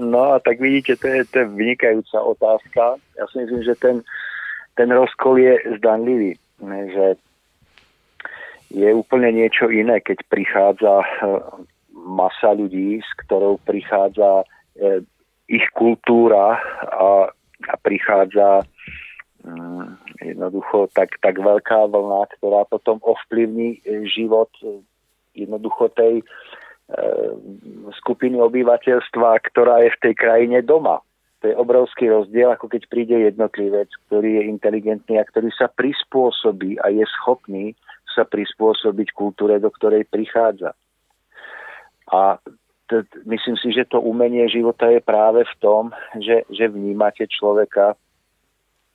No a tak vidíte, to je, to je vynikajúca otázka. Ja si myslím, že ten, ten rozkol je zdanlivý. Že je úplne niečo iné, keď prichádza masa ľudí, s ktorou prichádza e, ich kultúra a, a prichádza mm, jednoducho tak, tak veľká vlna, ktorá potom ovplyvní e, život e, jednoducho tej, skupiny obyvateľstva, ktorá je v tej krajine doma. To je obrovský rozdiel, ako keď príde jednotlivec, ktorý je inteligentný a ktorý sa prispôsobí a je schopný sa prispôsobiť kultúre, do ktorej prichádza. A t- myslím si, že to umenie života je práve v tom, že, že vnímate človeka,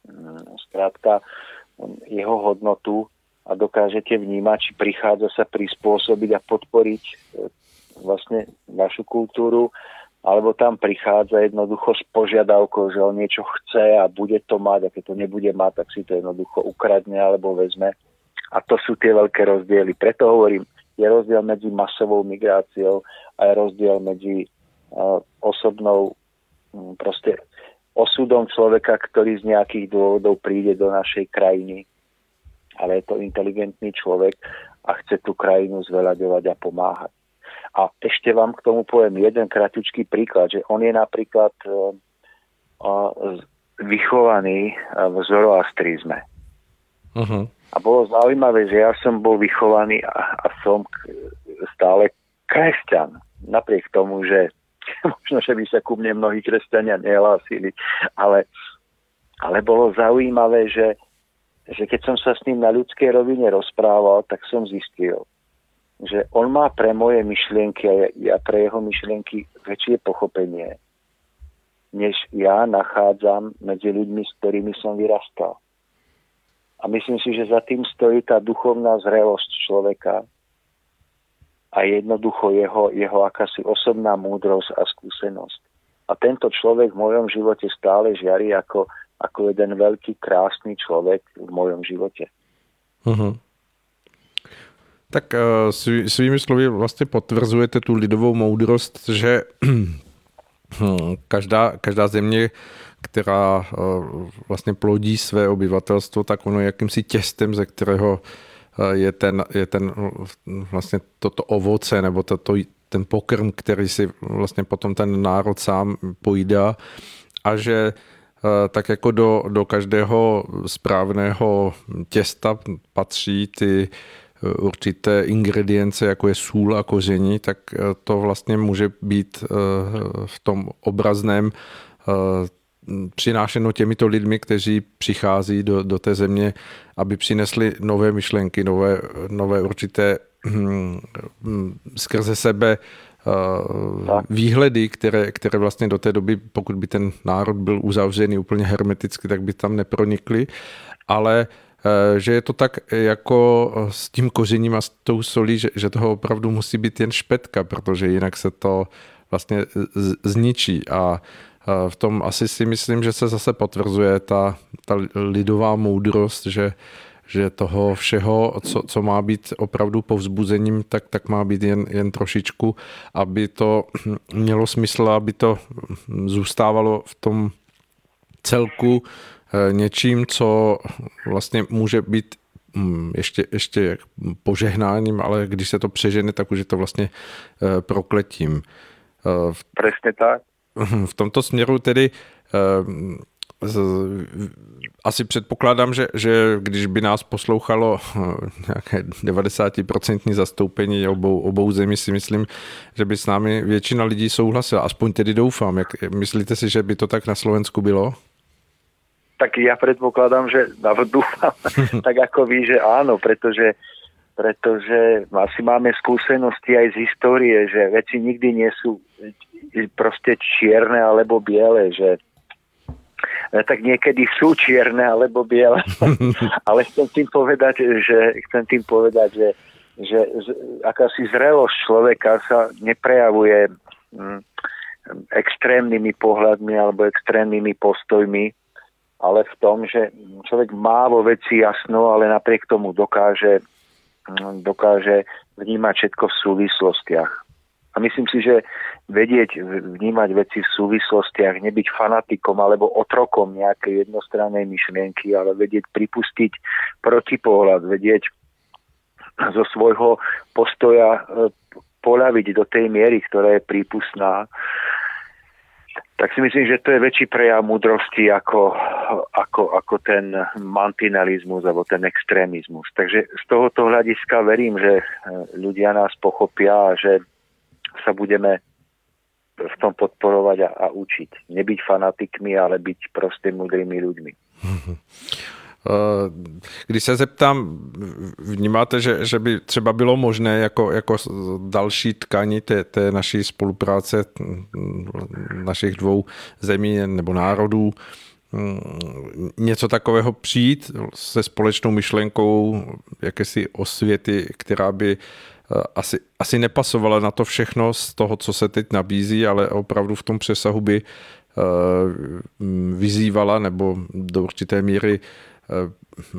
mm, zkrátka jeho hodnotu a dokážete vnímať, či prichádza sa prispôsobiť a podporiť e, vlastne našu kultúru alebo tam prichádza jednoducho s požiadavkou, že on niečo chce a bude to mať a keď to nebude mať, tak si to jednoducho ukradne alebo vezme. A to sú tie veľké rozdiely. Preto hovorím, je rozdiel medzi masovou migráciou a je rozdiel medzi uh, osobnou um, proste osudom človeka, ktorý z nejakých dôvodov príde do našej krajiny. Ale je to inteligentný človek a chce tú krajinu zveľaďovať a pomáhať. A ešte vám k tomu poviem jeden kratičký príklad, že on je napríklad uh, vychovaný v zoroastrizme. Uh-huh. A bolo zaujímavé, že ja som bol vychovaný a, a som stále kresťan. Napriek tomu, že *laughs* možno, že by sa ku mne mnohí kresťania nehlásili, ale, ale bolo zaujímavé, že, že keď som sa s ním na ľudskej rovine rozprával, tak som zistil, že on má pre moje myšlienky a ja pre jeho myšlienky väčšie pochopenie, než ja nachádzam medzi ľuďmi, s ktorými som vyrastal. A myslím si, že za tým stojí tá duchovná zrelosť človeka a jednoducho jeho, jeho akási osobná múdrosť a skúsenosť. A tento človek v mojom živote stále žiari ako, ako jeden veľký krásny človek v mojom živote. Uh-huh. Tak uh, svými slovy vlastně potvrzujete tu lidovou moudrost, že *clears throat* hm, každá, každá země, která uh, vlastně plodí své obyvatelstvo, tak ono je jakýmsi těstem, ze kterého uh, je ten, je ten vlastně toto ovoce nebo to, to, ten pokrm, který si vlastně potom ten národ sám pojídá. A že tak jako do, do každého správného těsta patří ty určité ingredience, jako je sůl a koření, tak eh, to vlastně může být eh, v tom obrazném eh, přinášeno těmito lidmi, kteří přichází do, do té země, aby přinesli nové myšlenky, nové, nové určité hm, skrze sebe výhledy, které, které vlastně do té doby, pokud by ten národ byl uzavřený úplně hermeticky, tak by tam nepronikly, ale Eh, že je to tak jako s tím kořením a s tou solí, že, že toho opravdu musí být jen špetka, protože jinak se to vlastně zničí. A v tom asi si myslím, že se zase potvrzuje ta, ta lidová moudrost, že, že toho všeho, co, co má být opravdu povzbuzením, tak, tak má být jen, jen trošičku, aby to mělo smysl, aby to zůstávalo v tom celku Eh, něčím, co vlastně může být mm, ještě, ještě požehnáním, ale když se to přežene, tak už je to vlastně eh, prokletím. Eh, Přesně tak. V tomto směru tedy asi předpokládám, že, že když by nás poslouchalo nějaké 90% zastoupení obou, obou zemí, si myslím, že by s námi většina lidí souhlasila. Aspoň tedy doufám. Jak, myslíte si, že by to tak na Slovensku bylo? tak ja predpokladám, že *laughs* dúfam, tak ako vy, že áno, pretože, pretože asi máme skúsenosti aj z histórie, že veci nikdy nie sú proste čierne alebo biele, že e, tak niekedy sú čierne alebo biele, *laughs* ale chcem tým povedať, že chcem tým povedať, že, že akási zrelosť človeka sa neprejavuje mm, extrémnymi pohľadmi alebo extrémnymi postojmi, ale v tom, že človek má vo veci jasno, ale napriek tomu dokáže, dokáže vnímať všetko v súvislostiach. A myslím si, že vedieť vnímať veci v súvislostiach, nebyť fanatikom alebo otrokom nejakej jednostrannej myšlienky, ale vedieť pripustiť protipohľad, vedieť zo svojho postoja e, poľaviť do tej miery, ktorá je prípustná, tak si myslím, že to je väčší prejav múdrosti ako, ako, ako ten mantinalizmus alebo ten extrémizmus. Takže z tohoto hľadiska verím, že e, ľudia nás pochopia a že, sa budeme v tom podporovať a, a učiť. Nebyť fanatikmi, ale byť proste múdrými ľuďmi. *laughs* Když se zeptám, vnímáte, že, že by třeba bylo možné jako, jako další tkání té, té naší spolupráce našich dvou zemí nebo národů něco takového přijít se společnou myšlenkou jakési osvěty, která by asi, asi nepasovala na to všechno z toho, co se teď nabízí, ale opravdu v tom přesahu by vyzývala nebo do určité míry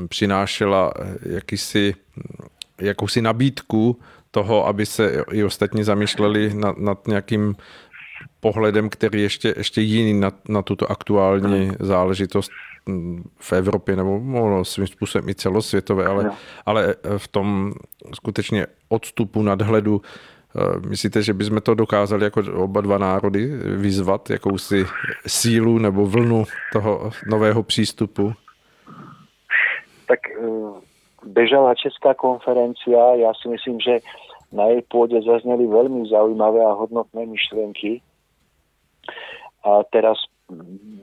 přinášela jakýsi, jakousi nabídku toho, aby se i ostatní zamýšleli nad, nad nějakým pohledem, který ještě, ještě jiný na, na tuto aktuální záležitost v Evropě nebo no, svým způsobem i celosvětové, ale, ale v tom skutečně odstupu nadhledu Myslíte, že bychom to dokázali jako oba dva národy vyzvat, jakousi sílu nebo vlnu toho nového přístupu? tak e, bežala Česká konferencia. Ja si myslím, že na jej pôde zazneli veľmi zaujímavé a hodnotné myšlienky. A teraz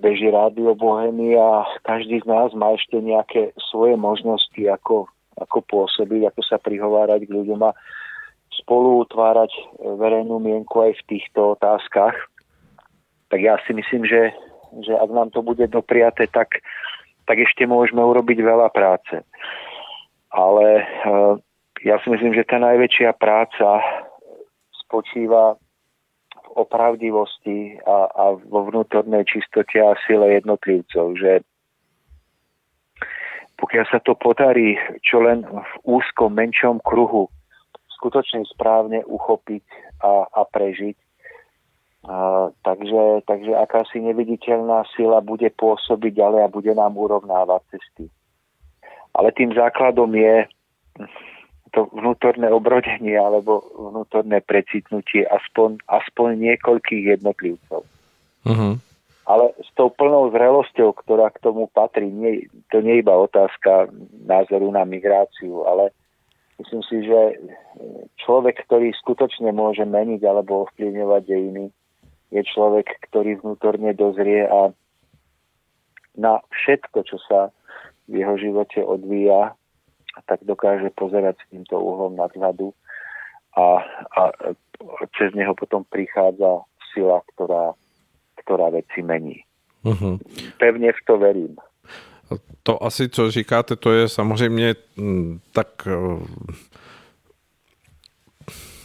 beží rádio Bohemy a každý z nás má ešte nejaké svoje možnosti, ako, ako pôsobiť, ako sa prihovárať k ľuďom a spolu utvárať verejnú mienku aj v týchto otázkach. Tak ja si myslím, že, že ak nám to bude dopriate, tak tak ešte môžeme urobiť veľa práce. Ale eh, ja si myslím, že tá najväčšia práca spočíva v opravdivosti a, a vo vnútornej čistote a sile jednotlivcov, že pokiaľ sa to podarí čo len v úzkom, menšom kruhu skutočne správne uchopiť a, a prežiť, takže, takže akási neviditeľná sila bude pôsobiť ďalej a bude nám urovnávať cesty. Ale tým základom je to vnútorné obrodenie alebo vnútorné precitnutie aspoň, aspoň niekoľkých jednotlivcov. Uh-huh. Ale s tou plnou zrelosťou, ktorá k tomu patrí, nie, to nie je iba otázka názoru na migráciu, ale myslím si, že človek, ktorý skutočne môže meniť alebo ovplyvňovať dejiny, je človek, ktorý vnútorne dozrie a na všetko, čo sa v jeho živote odvíja, tak dokáže pozerať s týmto uhlom nadhľadu a, a cez neho potom prichádza sila, ktorá, ktorá veci mení. Uh-huh. Pevne v to verím. To asi, co říkáte, to je samozřejmě tak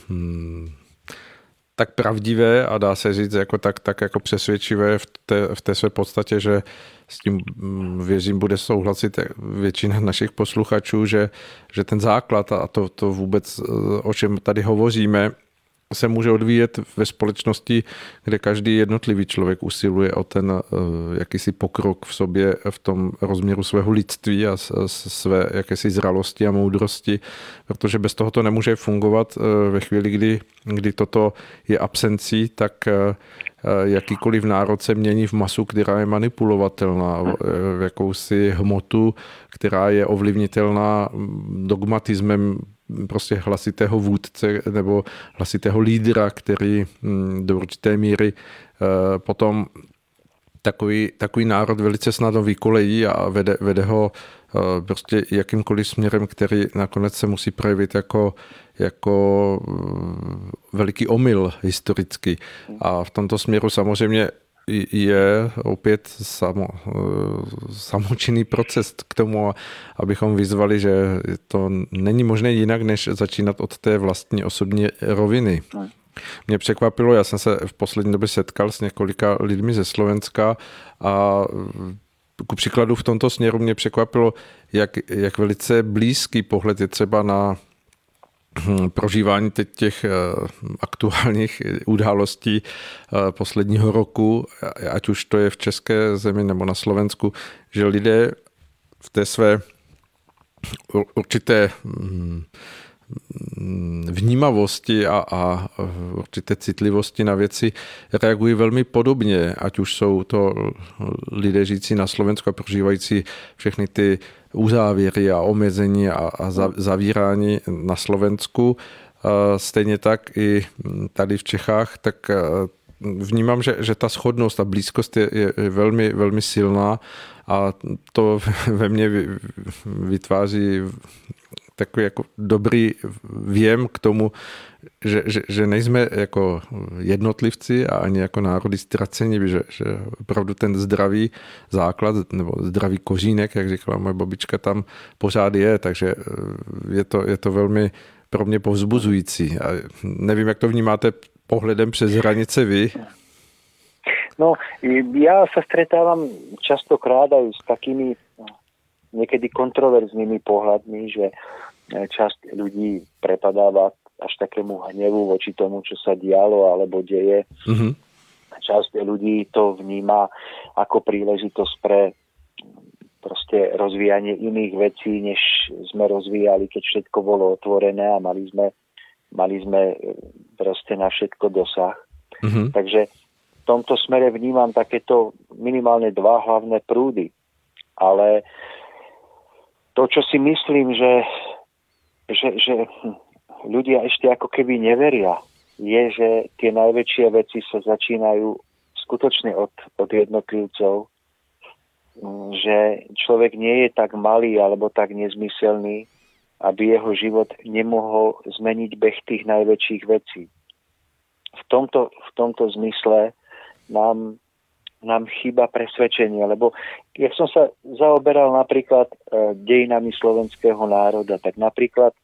hmm, tak pravdivé a dá se říct jako tak, tak jako přesvědčivé v té, v té své podstatě, že s tím mm, věřím bude souhlasit většina našich posluchačů, že, že ten základ a to, to vůbec, eh, o čem tady hovoříme, se může odvíjet ve společnosti, kde každý jednotlivý člověk usiluje o ten uh, jakýsi pokrok v sobě v tom rozměru svého lidství a své jakési zralosti a moudrosti, protože bez toho to nemůže fungovat. Uh, ve chvíli, kdy, kdy toto je absencí, tak uh, jakýkoliv národ se mění v masu, která je manipulovatelná, v jakousi hmotu, která je ovlivnitelná dogmatismem prostě hlasitého vůdce nebo hlasitého lídra, který mm, do určité míry eh, potom takový, takový národ velice snadno vykolejí a vede, vede ho eh, prostě jakýmkoliv směrem, který nakonec se musí projevit jako, jako mm, veliký omyl historicky. A v tomto směru samozřejmě je opět samo, samočinný proces k tomu, abychom vyzvali, že to není možné jinak, než začínat od té vlastní osobní roviny. Mě překvapilo, já jsem se v poslední době setkal s několika lidmi ze Slovenska a ku příkladu v tomto směru mě překvapilo, jak, jak velice blízký pohled je třeba na prožívání teď těch eh, aktuálních událostí eh, posledního roku, ať už to je v České zemi nebo na Slovensku, že lidé v té své určité hm, vnímavosti a, a určité citlivosti na věci reagují velmi podobně, ať už jsou to lidé žijící na Slovensku a prožívající všechny ty uzávěry a omezení a, a zavírání na Slovensku, stejně tak i tady v Čechách, tak vnímám, že, že ta schodnost a blízkost je, je velmi, velmi silná a to *laughs* ve mně vytváří takový jako dobrý věm k tomu, že, že, že nejsme jako jednotlivci a ani jako národy ztraceni, že, že opravdu ten zdravý základ nebo zdravý kořínek, jak říkala moje babička, tam pořád je, takže je to, je to velmi pro mě povzbuzující. A nevím, jak to vnímáte pohledem přes hranice vy? No, ja sa stretávam častokrát aj s takými niekedy kontroverznými pohľadmi, že časť ľudí prepadáva až takému hnevu voči tomu, čo sa dialo alebo deje. Mm-hmm. Časť ľudí to vníma ako príležitosť pre proste rozvíjanie iných vecí, než sme rozvíjali, keď všetko bolo otvorené a mali sme mali sme e, proste na všetko dosah. Mm-hmm. Takže v tomto smere vnímam takéto minimálne dva hlavné prúdy. Ale to, čo si myslím, že, že, že ľudia ešte ako keby neveria, je, že tie najväčšie veci sa začínajú skutočne od, od jednotlivcov, že človek nie je tak malý alebo tak nezmyselný, aby jeho život nemohol zmeniť beh tých najväčších vecí. V tomto, v tomto zmysle nám, nám chýba presvedčenie, lebo keď som sa zaoberal napríklad e, dejinami slovenského národa, tak napríklad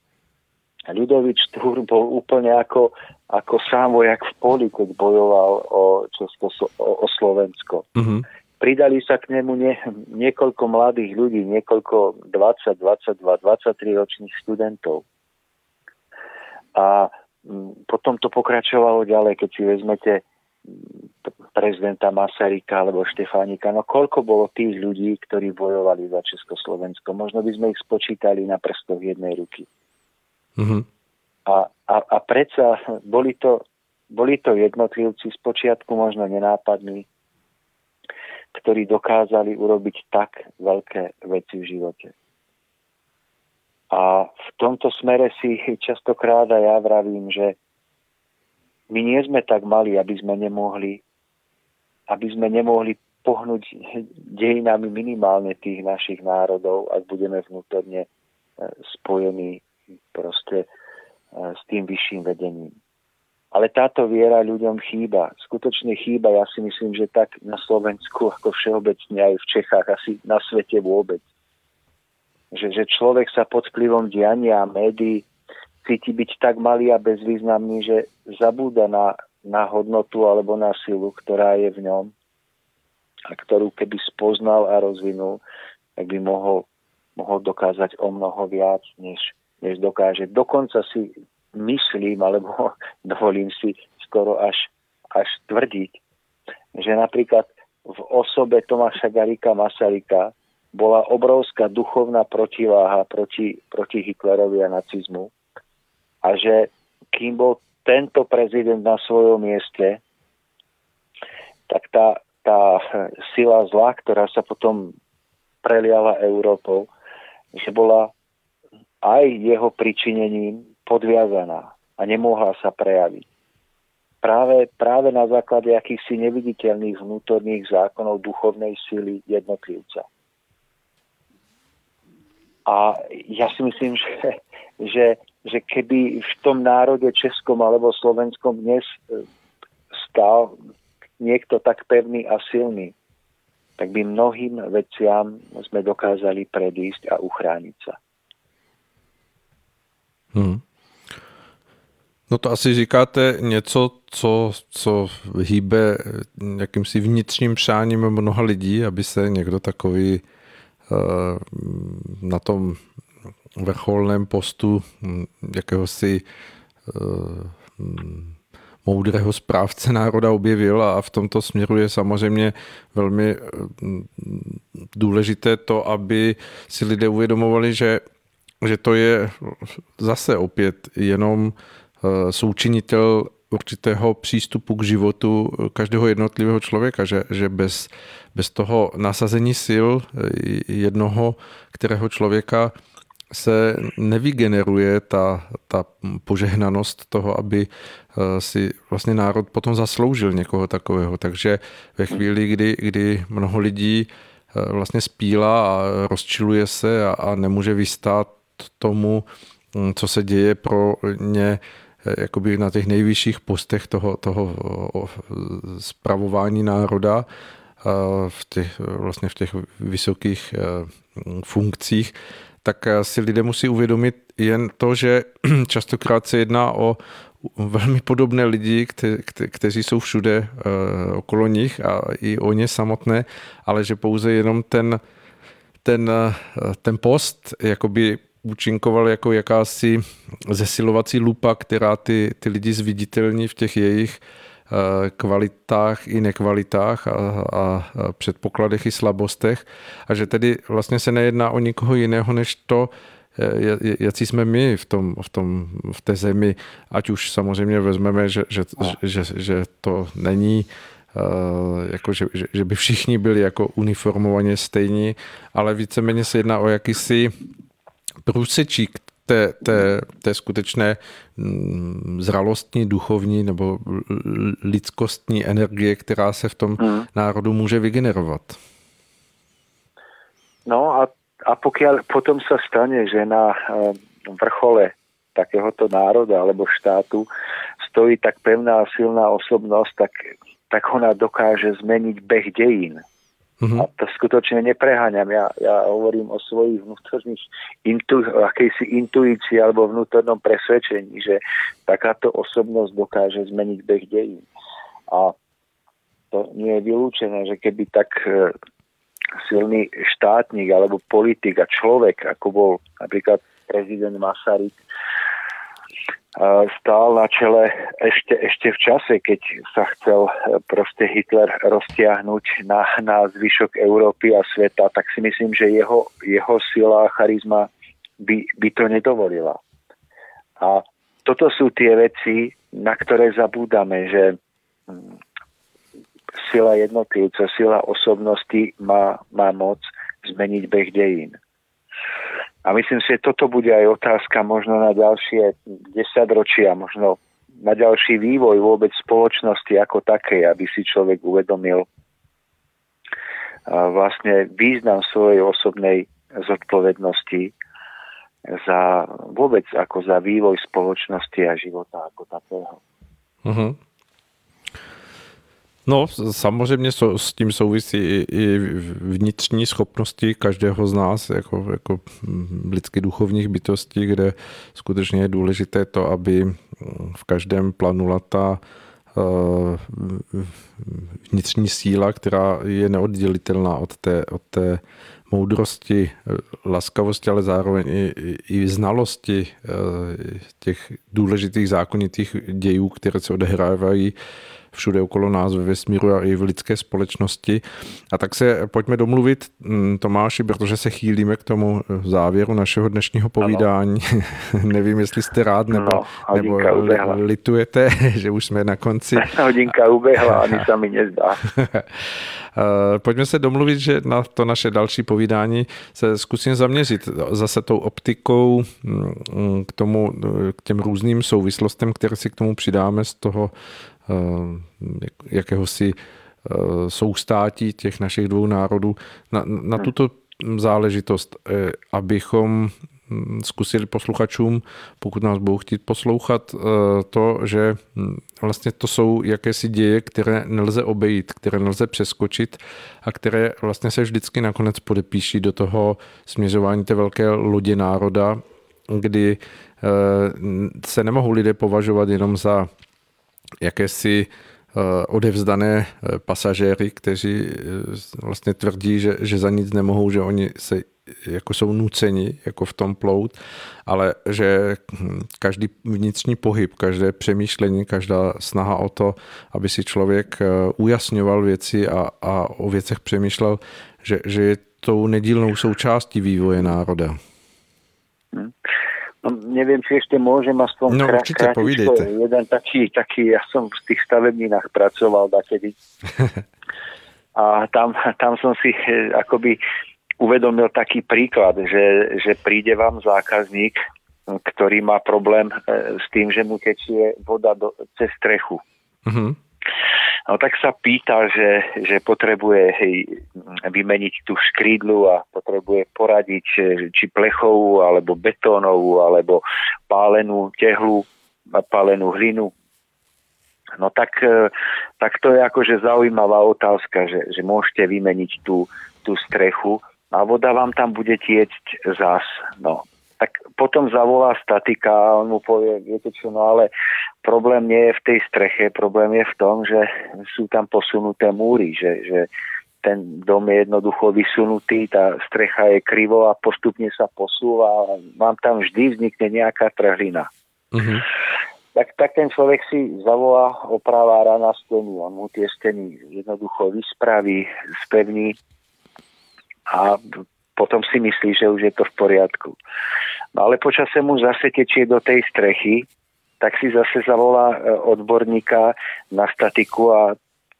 Ľudovič Túr bol úplne ako, ako sám vojak v poli, keď bojoval o, Česko, o, o Slovensko. Mm-hmm pridali sa k nemu nie, niekoľko mladých ľudí, niekoľko 20, 22, 23 ročných študentov. A mm, potom to pokračovalo ďalej, keď si vezmete mm, prezidenta Masaryka alebo Štefánika. No koľko bolo tých ľudí, ktorí bojovali za Československo? Možno by sme ich spočítali na prstoch jednej ruky. Mm-hmm. A, a, a predsa boli to, boli to jednotlivci, spočiatku možno nenápadní, ktorí dokázali urobiť tak veľké veci v živote. A v tomto smere si častokrát aj ja vravím, že my nie sme tak mali, aby sme nemohli, aby sme nemohli pohnúť dejinami minimálne tých našich národov, ak budeme vnútorne e, spojení proste e, s tým vyšším vedením. Ale táto viera ľuďom chýba. Skutočne chýba, ja si myslím, že tak na Slovensku ako všeobecne aj v Čechách, asi na svete vôbec. Že, že človek sa pod vplyvom diania a médií cíti byť tak malý a bezvýznamný, že zabúda na, na hodnotu alebo na silu, ktorá je v ňom a ktorú keby spoznal a rozvinul, tak by mohol, mohol dokázať o mnoho viac, než, než dokáže. Dokonca si myslím, alebo *laughs* dovolím si skoro až, až tvrdiť, že napríklad v osobe Tomáša Garika Masaryka bola obrovská duchovná protiváha proti, proti Hitlerovi a nacizmu a že kým bol tento prezident na svojom mieste, tak tá, tá sila zla, ktorá sa potom preliala Európou, že bola aj jeho pričinením podviazaná a nemohla sa prejaviť. Práve, práve na základe akýchsi neviditeľných vnútorných zákonov duchovnej síly jednotlivca. A ja si myslím, že, že, že keby v tom národe českom alebo slovenskom dnes e, stal niekto tak pevný a silný, tak by mnohým veciam sme dokázali predísť a uchrániť sa. Hmm. No to asi říkáte něco, co, co hýbe jakýmsi vnitřním přáním mnoha lidí, aby se někdo takový eh, na tom vrcholném postu hm, jakéhosi eh, moudrého správce národa objevil a v tomto směru je samozřejmě velmi hm, důležité to, aby si lidé uvědomovali, že, že to je zase opět jenom Eh, součinitel určitého přístupu k životu každého jednotlivého člověka, že, že bez, bez toho nasazení sil eh, jednoho, kterého člověka se nevygeneruje ta, ta požehnanost toho, aby eh, si vlastně národ potom zasloužil někoho takového. Takže ve chvíli, kdy, kdy mnoho lidí eh, vlastně spíla a rozčiluje se a, a nemůže vystát tomu, hm, co se děje pro ně eh, jakoby na těch nejvyšších postech toho, toho spravování národa, v těch, vlastně v těch vysokých funkcích, tak si lidé musí uvědomit jen to, že *clears throat* častokrát se jedná o velmi podobné lidi, kte, kte, kteří jsou všude okolo nich a i o ně samotné, ale že pouze jenom ten, ten, ten post jakoby účinkoval jako jakási zesilovací lupa, která ty, ty lidi zviditelní v těch jejich Eh, kvalitách i nekvalitách a, a předpokladech i slabostech. A že tedy vlastně se nejedná o nikoho jiného než to, eh, jaký jsme my v, tom, v, tom, v té zemi, ať už samozřejmě vezmeme, že, že, že, že to není eh, jako, že, že by všichni byli jako uniformovaně stejní, ale víceméně se jedná o jakýsi průsečík té, té, té skutečné mm, zralostní, duchovní nebo lidskostní energie, která se v tom hmm. národu může vygenerovat. No a, a pokiaľ potom sa stane, že na eh, vrchole takéhoto národa alebo štátu stojí tak pevná a silná osobnosť, tak, tak ona dokáže zmeniť beh dejín. Mm-hmm. A to skutočne nepreháňam. Ja, ja hovorím o svojich vnútorných intu, akejsi intuícii alebo vnútornom presvedčení, že takáto osobnosť dokáže zmeniť beh dejín. A to nie je vylúčené, že keby tak e, silný štátnik alebo politik a človek, ako bol napríklad prezident Masaryk, stál na čele ešte, ešte v čase, keď sa chcel e, proste Hitler roztiahnuť na, na zvyšok Európy a sveta, tak si myslím, že jeho, jeho sila a charizma by, by to nedovolila. A toto sú tie veci, na ktoré zabúdame, že mm, sila jednotlivca, sila osobnosti má, má moc zmeniť beh dejín. A myslím si, že toto bude aj otázka možno na ďalšie 10 ročia, možno na ďalší vývoj vôbec spoločnosti ako takej, aby si človek uvedomil vlastne význam svojej osobnej zodpovednosti za vôbec ako za vývoj spoločnosti a života ako takého. Uh-huh. No, samozřejmě s tím souvisí i vnitřní schopnosti každého z nás, jako, jako lidsky duchovních bytostí, kde skutečně je důležité to, aby v každém planula ta eh, vnitřní síla, která je neoddělitelná od té, od té moudrosti, laskavosti, ale zároveň i, i znalosti eh, těch důležitých zákonitých dějů, které se odehrávají všude okolo nás ve vesmíru a i v lidské společnosti. A tak se pojďme domluvit, mm, Tomáši, protože se chýlíme k tomu závěru našeho dnešního povídání. *laughs* Nevím, jestli jste rád nebo, no, nebo litujete, *laughs* že už jsme na konci. *laughs* Hodinka ubehla, ani se mi nezdá. Eh, pojďme se domluvit, že na to naše další povídání se zkusím zaměřit zase tou optikou mm, k tomu, k těm různým souvislostem, které si k tomu přidáme z toho Eh, jakéhosi eh, soustátí těch našich dvou národů na, na hmm. tuto záležitost, eh, abychom hm, zkusili posluchačům, pokud nás budou chtít poslouchat, to, že hm, vlastně to jsou jakési děje, které nelze obejít, které nelze přeskočit a které vlastně se vždycky nakonec podepíší do toho směřování té velké lodě národa, kdy se nemohou lidé považovat jenom za jakési eh, odevzdané eh, pasažéry, kteří eh, vlastně tvrdí, že, že za nic nemohou, že oni se jako jsou nuceni jako v tom plout, ale že hm, každý vnitřní pohyb, každé přemýšlení, každá snaha o to, aby si člověk ujasňoval věci a, a o věcech přemýšlel, že, že je tou nedílnou součástí vývoje národa. Hmm. No, neviem, či ešte môžem aspoň no, krát, určite, povídejte. jeden taký, taký, ja som v tých stavebninách pracoval dakedy. *laughs* a tam, tam som si eh, akoby uvedomil taký príklad, že, že príde vám zákazník, ktorý má problém s tým, že mu tečie voda do, cez strechu. Mm-hmm. No tak sa pýta, že, že potrebuje vymeniť tú škrídlu a potrebuje poradiť, či plechovú, alebo betónovú, alebo pálenú tehlu, pálenú hlinu. No tak, e, tak to je akože zaujímavá otázka, že, že môžete vymeniť tú, tú strechu a voda vám tam bude tiecť zás. No, tak potom zavolá statika a on mu povie, viete čo, no ale problém nie je v tej streche, problém je v tom, že sú tam posunuté múry, že, že ten dom je jednoducho vysunutý, tá strecha je krivo a postupne sa posúva a vám tam vždy vznikne nejaká trhlina. Uh-huh. Tak, tak ten človek si zavolá opravára na stenu, on mu tie steny jednoducho vyspraví, spevní a potom si myslí, že už je to v poriadku. No ale počase mu zase tečie do tej strechy, tak si zase zavolá e, odborníka na statiku a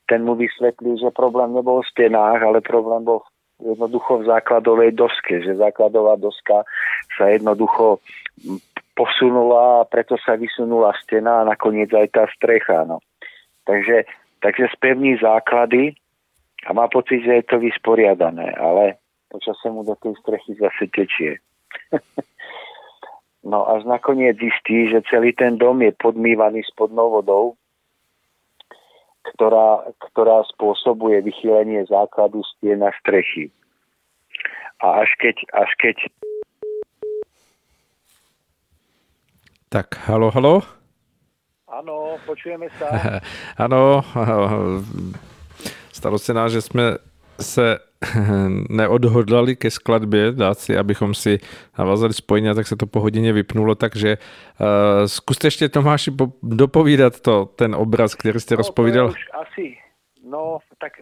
ten mu vysvetlí, že problém nebol v stenách, ale problém bol jednoducho v základovej doske, že základová doska sa jednoducho posunula a preto sa vysunula stena a nakoniec aj tá strecha. No. Takže, takže spevní základy a má pocit, že je to vysporiadané, ale počasie mu do tej strechy zase tečie. *laughs* no až nakoniec zistí, že celý ten dom je podmývaný spodnou vodou, ktorá, ktorá spôsobuje vychýlenie základu stien na strechy. A až keď, až keď... Tak, halo, halo? Áno, počujeme sa. *laughs* Áno, *laughs* stalo se nás, že jsme se *laughs* neodhodlali ke skladbě, dát si, abychom si navázali spojení, tak se to po hodině vypnulo, takže uh, zkuste ještě Tomáši dopovídat to, ten obraz, který jste no, rozpovídal. už asi, no tak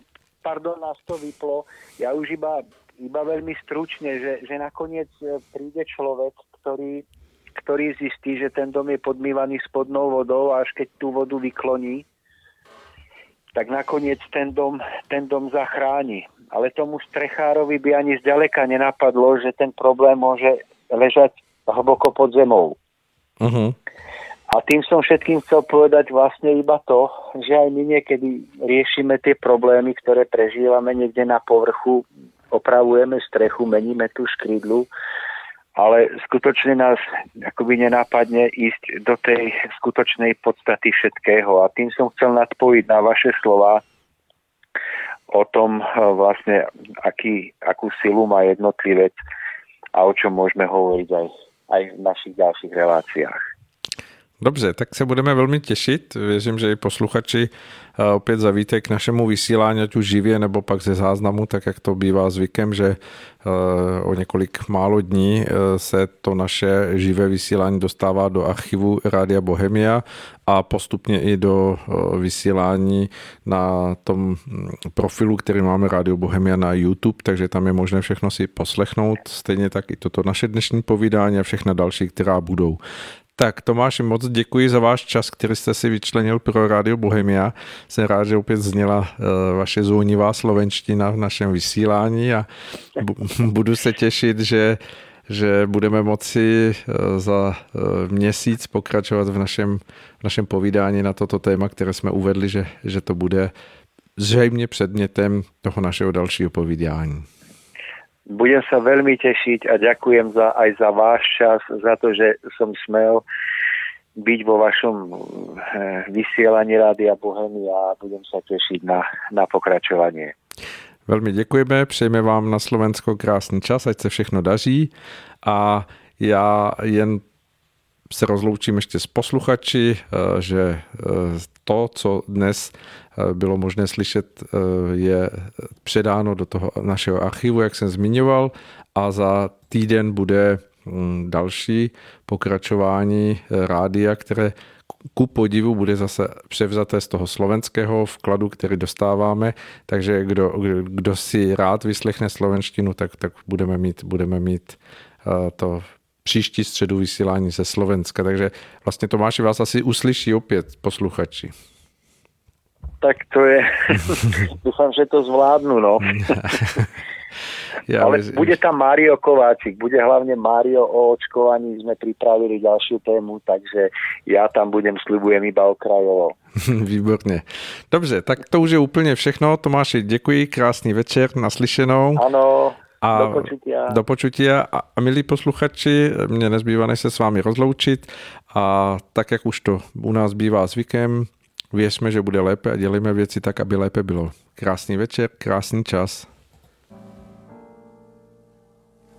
pardon, nás to vyplo. Ja už iba, iba veľmi stručne, že, že nakoniec e, príde človek, ktorý, ktorý zistí, že ten dom je podmývaný spodnou vodou a až keď tú vodu vykloní, tak nakoniec ten dom, ten dom zachráni ale tomu strechárovi by ani zďaleka nenapadlo, že ten problém môže ležať hlboko pod zemou. Uh-huh. A tým som všetkým chcel povedať vlastne iba to, že aj my niekedy riešime tie problémy, ktoré prežívame niekde na povrchu, opravujeme strechu, meníme tú škrídlu, ale skutočne nás akoby nenápadne ísť do tej skutočnej podstaty všetkého. A tým som chcel nadpojiť na vaše slova, o tom eh, vlastne, aký, akú silu má jednotlivec a o čom môžeme hovoriť aj, aj v našich ďalších reláciách. Dobře, tak se budeme velmi těšit. Věřím, že i posluchači eh, opět zavíte k našemu vysílání, ať už živě nebo pak ze záznamu, tak jak to bývá zvykem, že eh, o několik málo dní eh, se to naše živé vysílání dostává do archivu Rádia Bohemia a postupně i do vysílání na tom hm, profilu, který máme Rádio Bohemia na YouTube, takže tam je možné všechno si poslechnout, stejně tak i toto naše dnešní povídání a všechna další, která budou. Tak Tomáši, moc děkuji za váš čas, který jste si vyčlenil pro Rádio Bohemia. Jsem rád, že opět zněla uh, vaše zúnivá slovenština v našem vysílání a *laughs* budu se těšit, že že budeme moci uh, za uh, měsíc pokračovat v našem, v našem povídání na toto téma, které jsme uvedli, že, že to bude zřejmě předmětem toho našeho dalšího povídání. Budem sa veľmi tešiť a ďakujem za, aj za váš čas, za to, že som smel byť vo vašom eh, vysielaní Rádia Bohemy a budem sa tešiť na, na pokračovanie. Velmi děkujeme, přejeme vám na Slovensko krásný čas, ať se všechno daří a já jen se rozloučím ještě s posluchači, eh, že eh, to, co dnes eh, bylo možné slyšet, je předáno do toho našeho archivu, jak jsem zmiňoval, a za týden bude hm, další pokračování rádia, které ku podivu bude zase převzaté z toho slovenského vkladu, který dostáváme, takže kdo, kdo, kdo si rád vyslechne slovenštinu, tak, tak budeme mít, budeme mít to příští středu vysílání ze Slovenska. Takže vlastně Tomáši vás asi uslyší opět posluchači. Tak to je, *laughs* dúfam, že to zvládnu, no. *laughs* Ja Ale věřím. bude tam Mário Kováčik, bude hlavne Mário o očkovaní, sme pripravili ďalšiu tému, takže ja tam budem, slibujem iba okrajovo. *laughs* Výborně. Dobře, tak to už je úplně všechno. Tomáši, děkuji, krásný večer, naslyšenou. Ano, a do počutia. Do počutia. A, milí posluchači, mě nezbývá, než se s vámi rozloučit. A tak, jak už to u nás bývá zvykem, věřme, že bude lépe a dělíme věci tak, aby lépe bylo. Krásný večer, krásný čas.